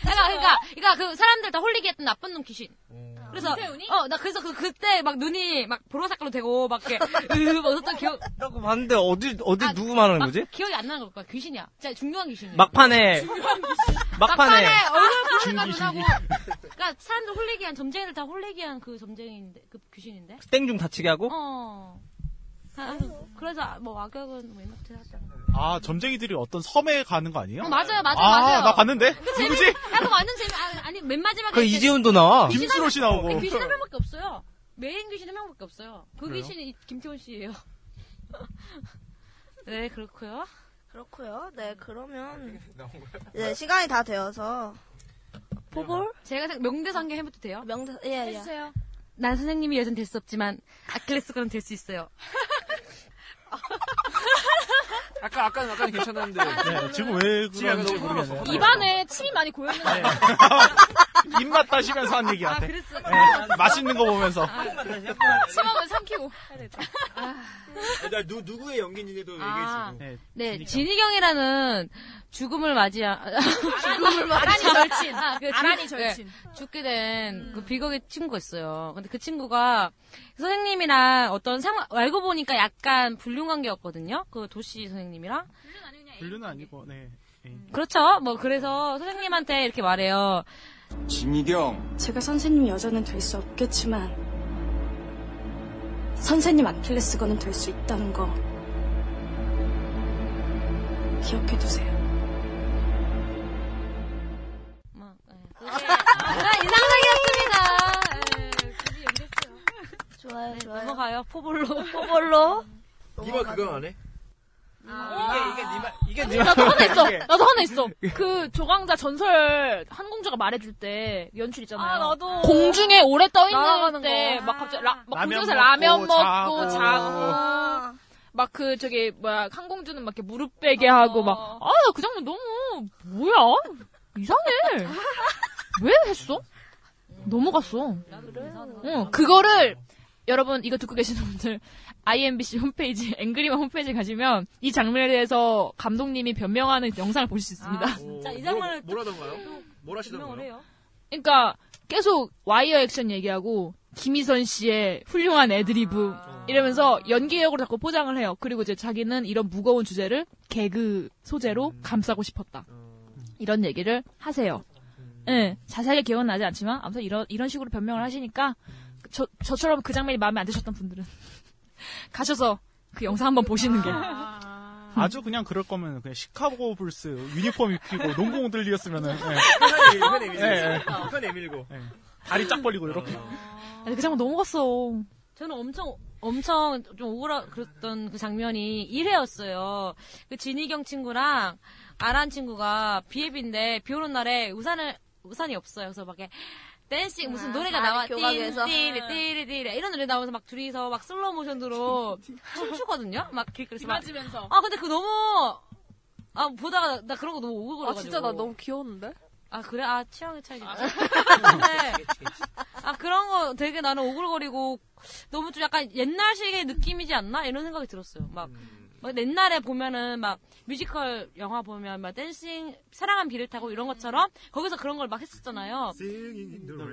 그러니까, 그러니까, 그러니까 그 사람들 다 홀리게 했던 나쁜 놈 귀신. 그래서 어나 그래서 그 그때 막 눈이 막 보라색깔로 되고 막 이렇게 으막 웃었던 기억. 나 그거 봤는데 어디 어디 누구 말하는 막 거지? 기억이 안 나는 걸 거야 귀신이야. 진짜 중요한 귀신이야. 막판에. 막판에. 얼굴 보는 중기, 건 누나고. 그러니까 사람들 홀리게 한 점쟁이들 다 홀리게 한 그 점쟁이인데 그 귀신인데? 땡중 다치게 하고? 어. 아, 그래서 뭐 악역은 뭐 옛날부터 해왔잖아 아, 점쟁이들이 어떤 섬에 가는 거 아니에요? 어, 맞아요 맞아요 아, 맞아요 나 봤는데? 그 누구지? 재미- 야, 그거 완전 재미 아, 아니 맨 마지막에 그 이재훈도 나와. 귀신 김수로 한씨 명- 나오고. 귀신 한 명밖에 없어요 메인 귀신 한 명밖에 없어요 그 그래요? 귀신이 김태훈 씨예요 네 그렇고요 그렇고요. 네, 그러면 네, 시간이 다 되어서 포볼 제가 생- 명대사 한개 해봐도 돼요? 명대사 예, 예. 해주세요. 난 선생님이 여전 될 수 없지만 아킬레스건은 될 수 있어요. 아까 아까 아까 괜찮았는데 네, 지금 왜 지금 약간 그런지 너무 모르겠네요. 입안에 침이 많이 고였는데. 입맛 따시면서 한 얘기 아, 같아. 그랬어. 네, 맛있는 거 보면서. 침하면 삼키고. 나 누, 누구의 연기인지도 아, 얘기해주고 네, 진희경이라는 죽음을 맞이한 죽음을 아란이 절친. 아, 그 아란이 죽- 절친. 네, 죽게 된그 비극의 친구가 있어요. 근데 그 친구가 선생님이랑 어떤 상황 알고 보니까 약간 불륜 관계였거든요. 그 도시 선생님이랑. 분류는 아니고, 네. 네. 그렇죠. 뭐 그래서 선생님한테 이렇게 말해요. 진희경 제가 선생님 여자는 될 수 없겠지만 선생님 아킬레스건은 될 수 있다는 거 기억해 두세요. 뭐, 네. 아, 인상적이었습니다. 네, 그게 연기했어요. 좋아요, 네, 좋아요. 넘어가요. 포볼로. 포볼로 니가 그거 안 해? 아, 이게 이게 니마 이게 아니, 니마 나도 하나 있어. 나도 하나 있어. 그 조광자 전설 한 공주가 말해줄 때 연출 있잖아요. 아, 나도. 공중에 오래 떠 있는 때 거. 막 갑자기 라, 막 라면 공중에서 먹고, 라면 먹고 자고. 자고. 아, 막그 저기 뭐야 한 공주는 막 이렇게 무릎 베게 하고 막아나그 장면 너무 뭐야 이상해 왜 했어 넘어갔어 응 그거를 여러분 이거 듣고 계시는 분들 IMBC 홈페이지 앵그리만 홈페이지 가시면 이 장면에 대해서 감독님이 변명하는 영상을 보실 수 있습니다 아, 진짜 이 장면을 뭐라던가요? 하시던가요? 해요. 그러니까 계속 와이어 액션 얘기하고 김희선 씨의 훌륭한 애드리브 이러면서 연기력으로 자꾸 포장을 해요. 그리고 이제 자기는 이런 무거운 주제를 개그 소재로 감싸고 싶었다. 이런 얘기를 하세요. 예, 자세하게 기억은 나지 않지만 아무튼 이런 이런 식으로 변명을 하시니까 저 저처럼 그 장면이 마음에 안 드셨던 분들은 가셔서 그 영상 한번 보시는 게 아주 그냥 그럴 거면 그냥 시카고 불스 유니폼 입히고 농구 들리었으면은 네. 편 에밀고 네. 편 에밀고 다리 쫙 벌리고 이렇게. 아니, 그 장면 넘어갔어. 저는 엄청 엄청 좀 오그라 그랬던 그 장면이 1회였어요. 그 진희경 친구랑 아란 친구가 비앱인데 비 오는 날에 우산을 우산이 없어요. 그래서 막 이렇게 dancing 무슨 아, 노래가 나와 교각에서. 띠리 띠리 띠리 이런 노래 나오면서 막 둘이서 막 슬로우 모션으로 춤추거든요. 막 길거리에서 막. 맞으면서. 아 근데 그 너무 아 보다가 나 그런 거 너무 오글거려가지고. 아, 진짜 나 너무 귀여웠는데? 아 그래? 아 취향의 차이겠지. 근데 아 그런 거 되게 나는 오글거리고 너무 좀 약간 옛날식의 느낌이지 않나 이런 생각이 들었어요. 막, 막 옛날에 보면은 막 뮤지컬 영화 보면 막 dancing 사랑은 비를 타고 이런 것처럼 거기서 그런 걸 막 했었잖아요.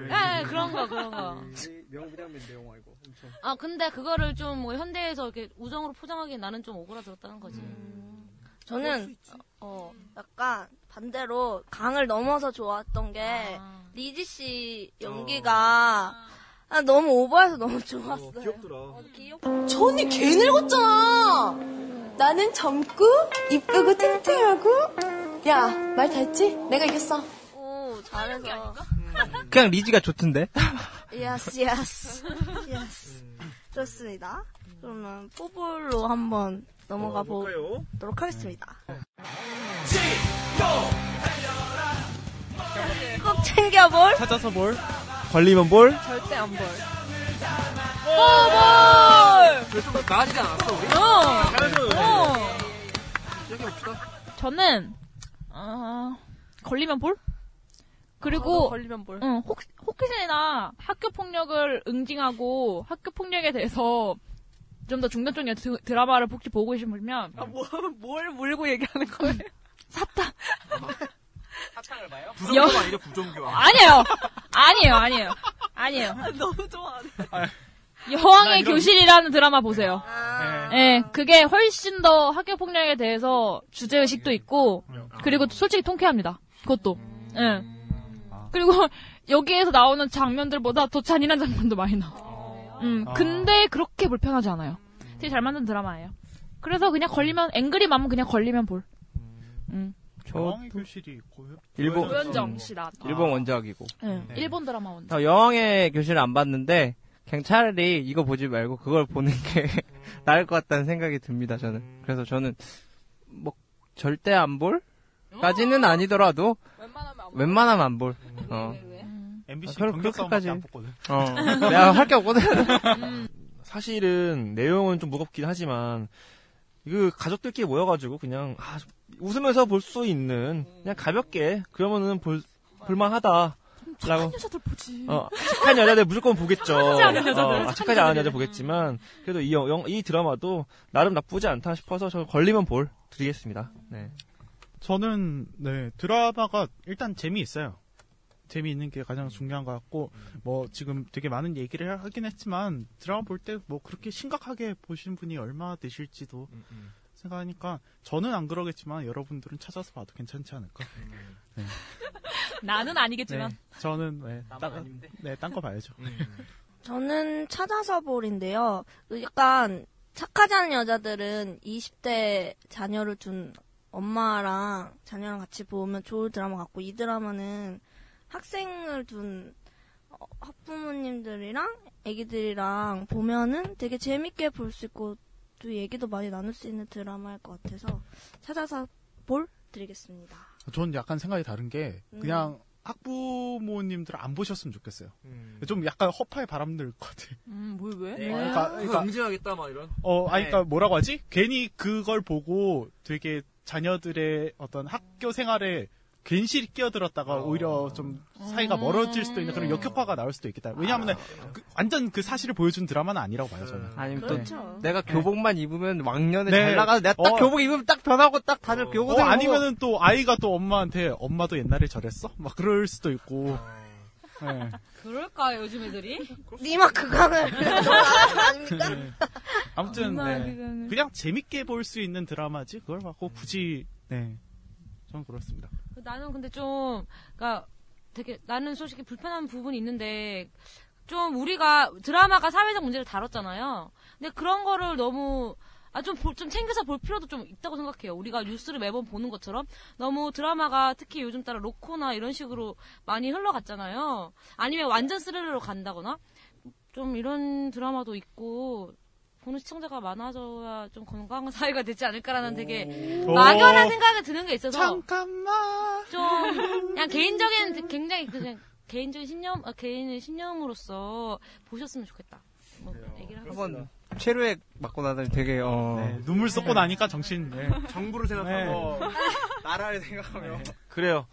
예, 예, 그런 거 그런 거. 명장면인데 영화 이거 엄청. 아 근데 그거를 좀 뭐 현대에서 이렇게 우정으로 포장하기엔 나는 좀 오그라들었다는 거지. 저는 어 약간 반대로 강을 넘어서 좋았던 게 아. 리지 씨 연기가 아, 너무 오버해서 너무 좋았어요. 귀엽더라. 저 언니 개 늙었잖아. 나는 젊고 이쁘고 튼튼하고 야 말 다 했지? 내가 이겼어. 오 잘해서. 그냥 리지가 좋던데. yes yes yes. 좋습니다. 그러면 포볼로 한번 넘어가 보도록 하겠습니다. 꼭 챙겨볼 찾아서 뭘? 걸리면 볼? 절대 안 볼. 포볼. 좀 나아지지 않았어, 우리? 어. 어. 시작해봅시다. 저는 어, 걸리면 볼? 그리고 걸리면 볼. 응, 혹, 혹시나 학교 폭력을 응징하고 학교 폭력에 대해서 좀 더 중간적인 드, 드라마를 혹시 보고 계시면 아, 뭐, 뭘 물고 얘기하는 거예요? 사탕을 봐요? 부정교 아니죠, 부정교. 아니에요. 아니에요. 아니에요. 아니에요. 너무 좋아하네. 나 여왕의 이런- 교실이라는 드라마 보세요. 아. 예, 그게 훨씬 더 학교 폭력에 대해서 주제 의식도 있고 그리고 솔직히 통쾌합니다. 그것도. 예. 그리고 여기에서 나오는 장면들보다 더 잔인한 장면도 많이 나와. 음, 아. 근데 그렇게 불편하지 않아요. 되게 잘 만든 드라마예요. 그래서 그냥 걸리면 앵그리 맘은 그냥 걸리면 볼. 음. 여왕의 교실이 고요. 일본 고현정 씨 나왔다. 일본 원작이고. 예, 일본 드라마 원작. 저 여왕의 교실을 안 봤는데 그냥 차라리 이거 보지 말고 그걸 보는 게 나을 것 같다는 생각이 듭니다. 저는 그래서 저는 뭐 절대 안 볼 까지는 아니더라도 웬만하면 안 볼. 어. MBC 아, 경력 싸움밖에 그렇게까지. 안 뽑거든. 어. 내가 할 게 없거든. 사실은 내용은 좀 무겁긴 하지만 이거 가족들끼리 모여가지고 그냥 아, 웃으면서 볼 수 있는 그냥 가볍게 그러면은 볼 볼만하다. 라고 여자들 보지. 어, 착한 여자들 무조건 보겠죠. 착하지 않은 여자들, 어, 착한 착하지 않은 여자들. 여자 보겠지만 그래도 이, 영, 이 드라마도 나름 나쁘지 않다 싶어서 저 걸리면 볼 드리겠습니다. 네. 저는 네 드라마가 일단 재미있어요. 재미있는 게 가장 중요한 것 같고 뭐 지금 되게 많은 얘기를 하긴 했지만 드라마 볼 때 뭐 그렇게 심각하게 보시는 분이 얼마나 되실지도 생각하니까 저는 안 그러겠지만 여러분들은 찾아서 봐도 괜찮지 않을까. 네. 나는 아니겠지만. 네, 저는 네, 딴, 네, 딴 거 봐야죠. 저는 찾아서 볼인데요. 약간 착하지 않은 여자들은 20대 자녀를 둔 엄마랑 자녀랑 같이 보면 좋을 드라마 같고 이 드라마는 학생을 둔 어, 학부모님들이랑 애기들이랑 보면은 되게 재밌게 볼 수 있고 또 얘기도 많이 나눌 수 있는 드라마일 것 같아서 찾아서 볼 드리겠습니다. 저는 약간 생각이 다른 게 그냥 학부모님들 안 보셨으면 좋겠어요. 좀 약간 허파에 바람 들 것 같아. 음, 뭐 왜? 어, 그러니까, 그러니까 응징하겠다 막 이런. 어, 아니, 네. 그러니까 뭐라고 하지? 괜히 그걸 보고 되게 자녀들의 어떤 학교 생활에 괜시리 끼어들었다가 오히려 좀 사이가 멀어질 수도 있는 그런 역효과가 나올 수도 있겠다. 왜냐하면 그, 완전 그 사실을 보여준 드라마는 아니라고 봐요, 저는. 아니면 그렇죠. 또 내가 교복만 입으면 왕년에 네. 잘 나가서 내가 딱 어. 교복 입으면 딱 변하고 딱 다들 교복 어, 아니면은 또 아이가 또 엄마한테 엄마도 옛날에 저랬어? 막 그럴 수도 있고. 네. 그럴까 요즘 애들이? 니마 그강을 아닙니까? 네. 아무튼 네. 그거는. 그냥 재밌게 볼 수 있는 드라마지 그걸 갖고 굳이 네. 저는 그렇습니다. 나는 근데 좀, 그니까 되게, 나는 솔직히 불편한 부분이 있는데, 좀 우리가 드라마가 사회적 문제를 다뤘잖아요. 근데 그런 거를 너무, 아, 좀, 볼- 좀 챙겨서 볼 필요도 좀 있다고 생각해요. 우리가 뉴스를 매번 보는 것처럼. 너무 드라마가 특히 요즘 따라 로코나 이런 식으로 많이 흘러갔잖아요. 아니면 완전 스릴러로 간다거나. 좀 이런 드라마도 있고, 보는 시청자가 많아져야 좀 건강한 사회가 되지 않을까라는 되게 오. 막연한 생각이 드는 게 있어서. 잠깐만. 좀 그냥 개인적인 굉장히 그냥 개인적인 신념 아, 개인의 신념으로서 보셨으면 좋겠다. 뭐 얘기를 하고 한번 최루액 맞고 나더니 되게 어 네, 눈물 쏟고 나니까 정신. 네. 정부를 생각하고 네. 나라를 생각하며 그래요.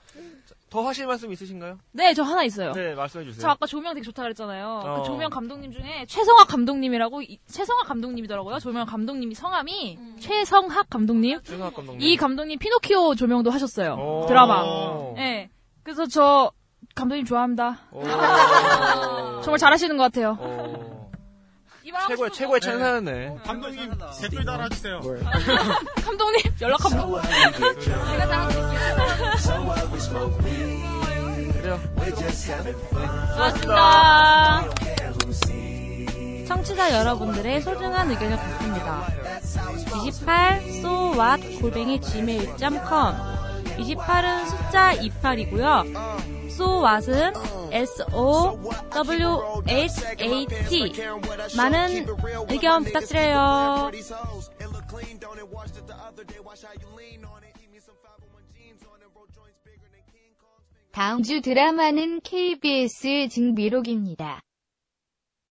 더 하실 말씀 있으신가요? 네, 저 하나 있어요. 네, 말씀해 주세요. 저 아까 조명 되게 좋다 그랬잖아요. 어. 그 조명 감독님 중에 최성학 감독님이라고 이- 최성학 감독님이더라고요. 조명 감독님이 성함이 최성학 감독님. 최성학 감독님. 이 감독님 피노키오 조명도 하셨어요. 오. 드라마. 네. 그래서 저 감독님 좋아합니다. 정말 잘하시는 것 같아요. 최고의 최고의 찬사였네. 감독님 댓글 달아주세요. 감독님 연락 한번. 제가 그래요. 고맙습니다. 청취자 여러분들의 소중한 의견을 받습니다. 28 so what 골뱅이 gmail.com 28은 숫자 28이고요. So what은 s o w h a t. 많은 의견 부탁드려요. 다음 주 드라마는 KBS 증비록입니다.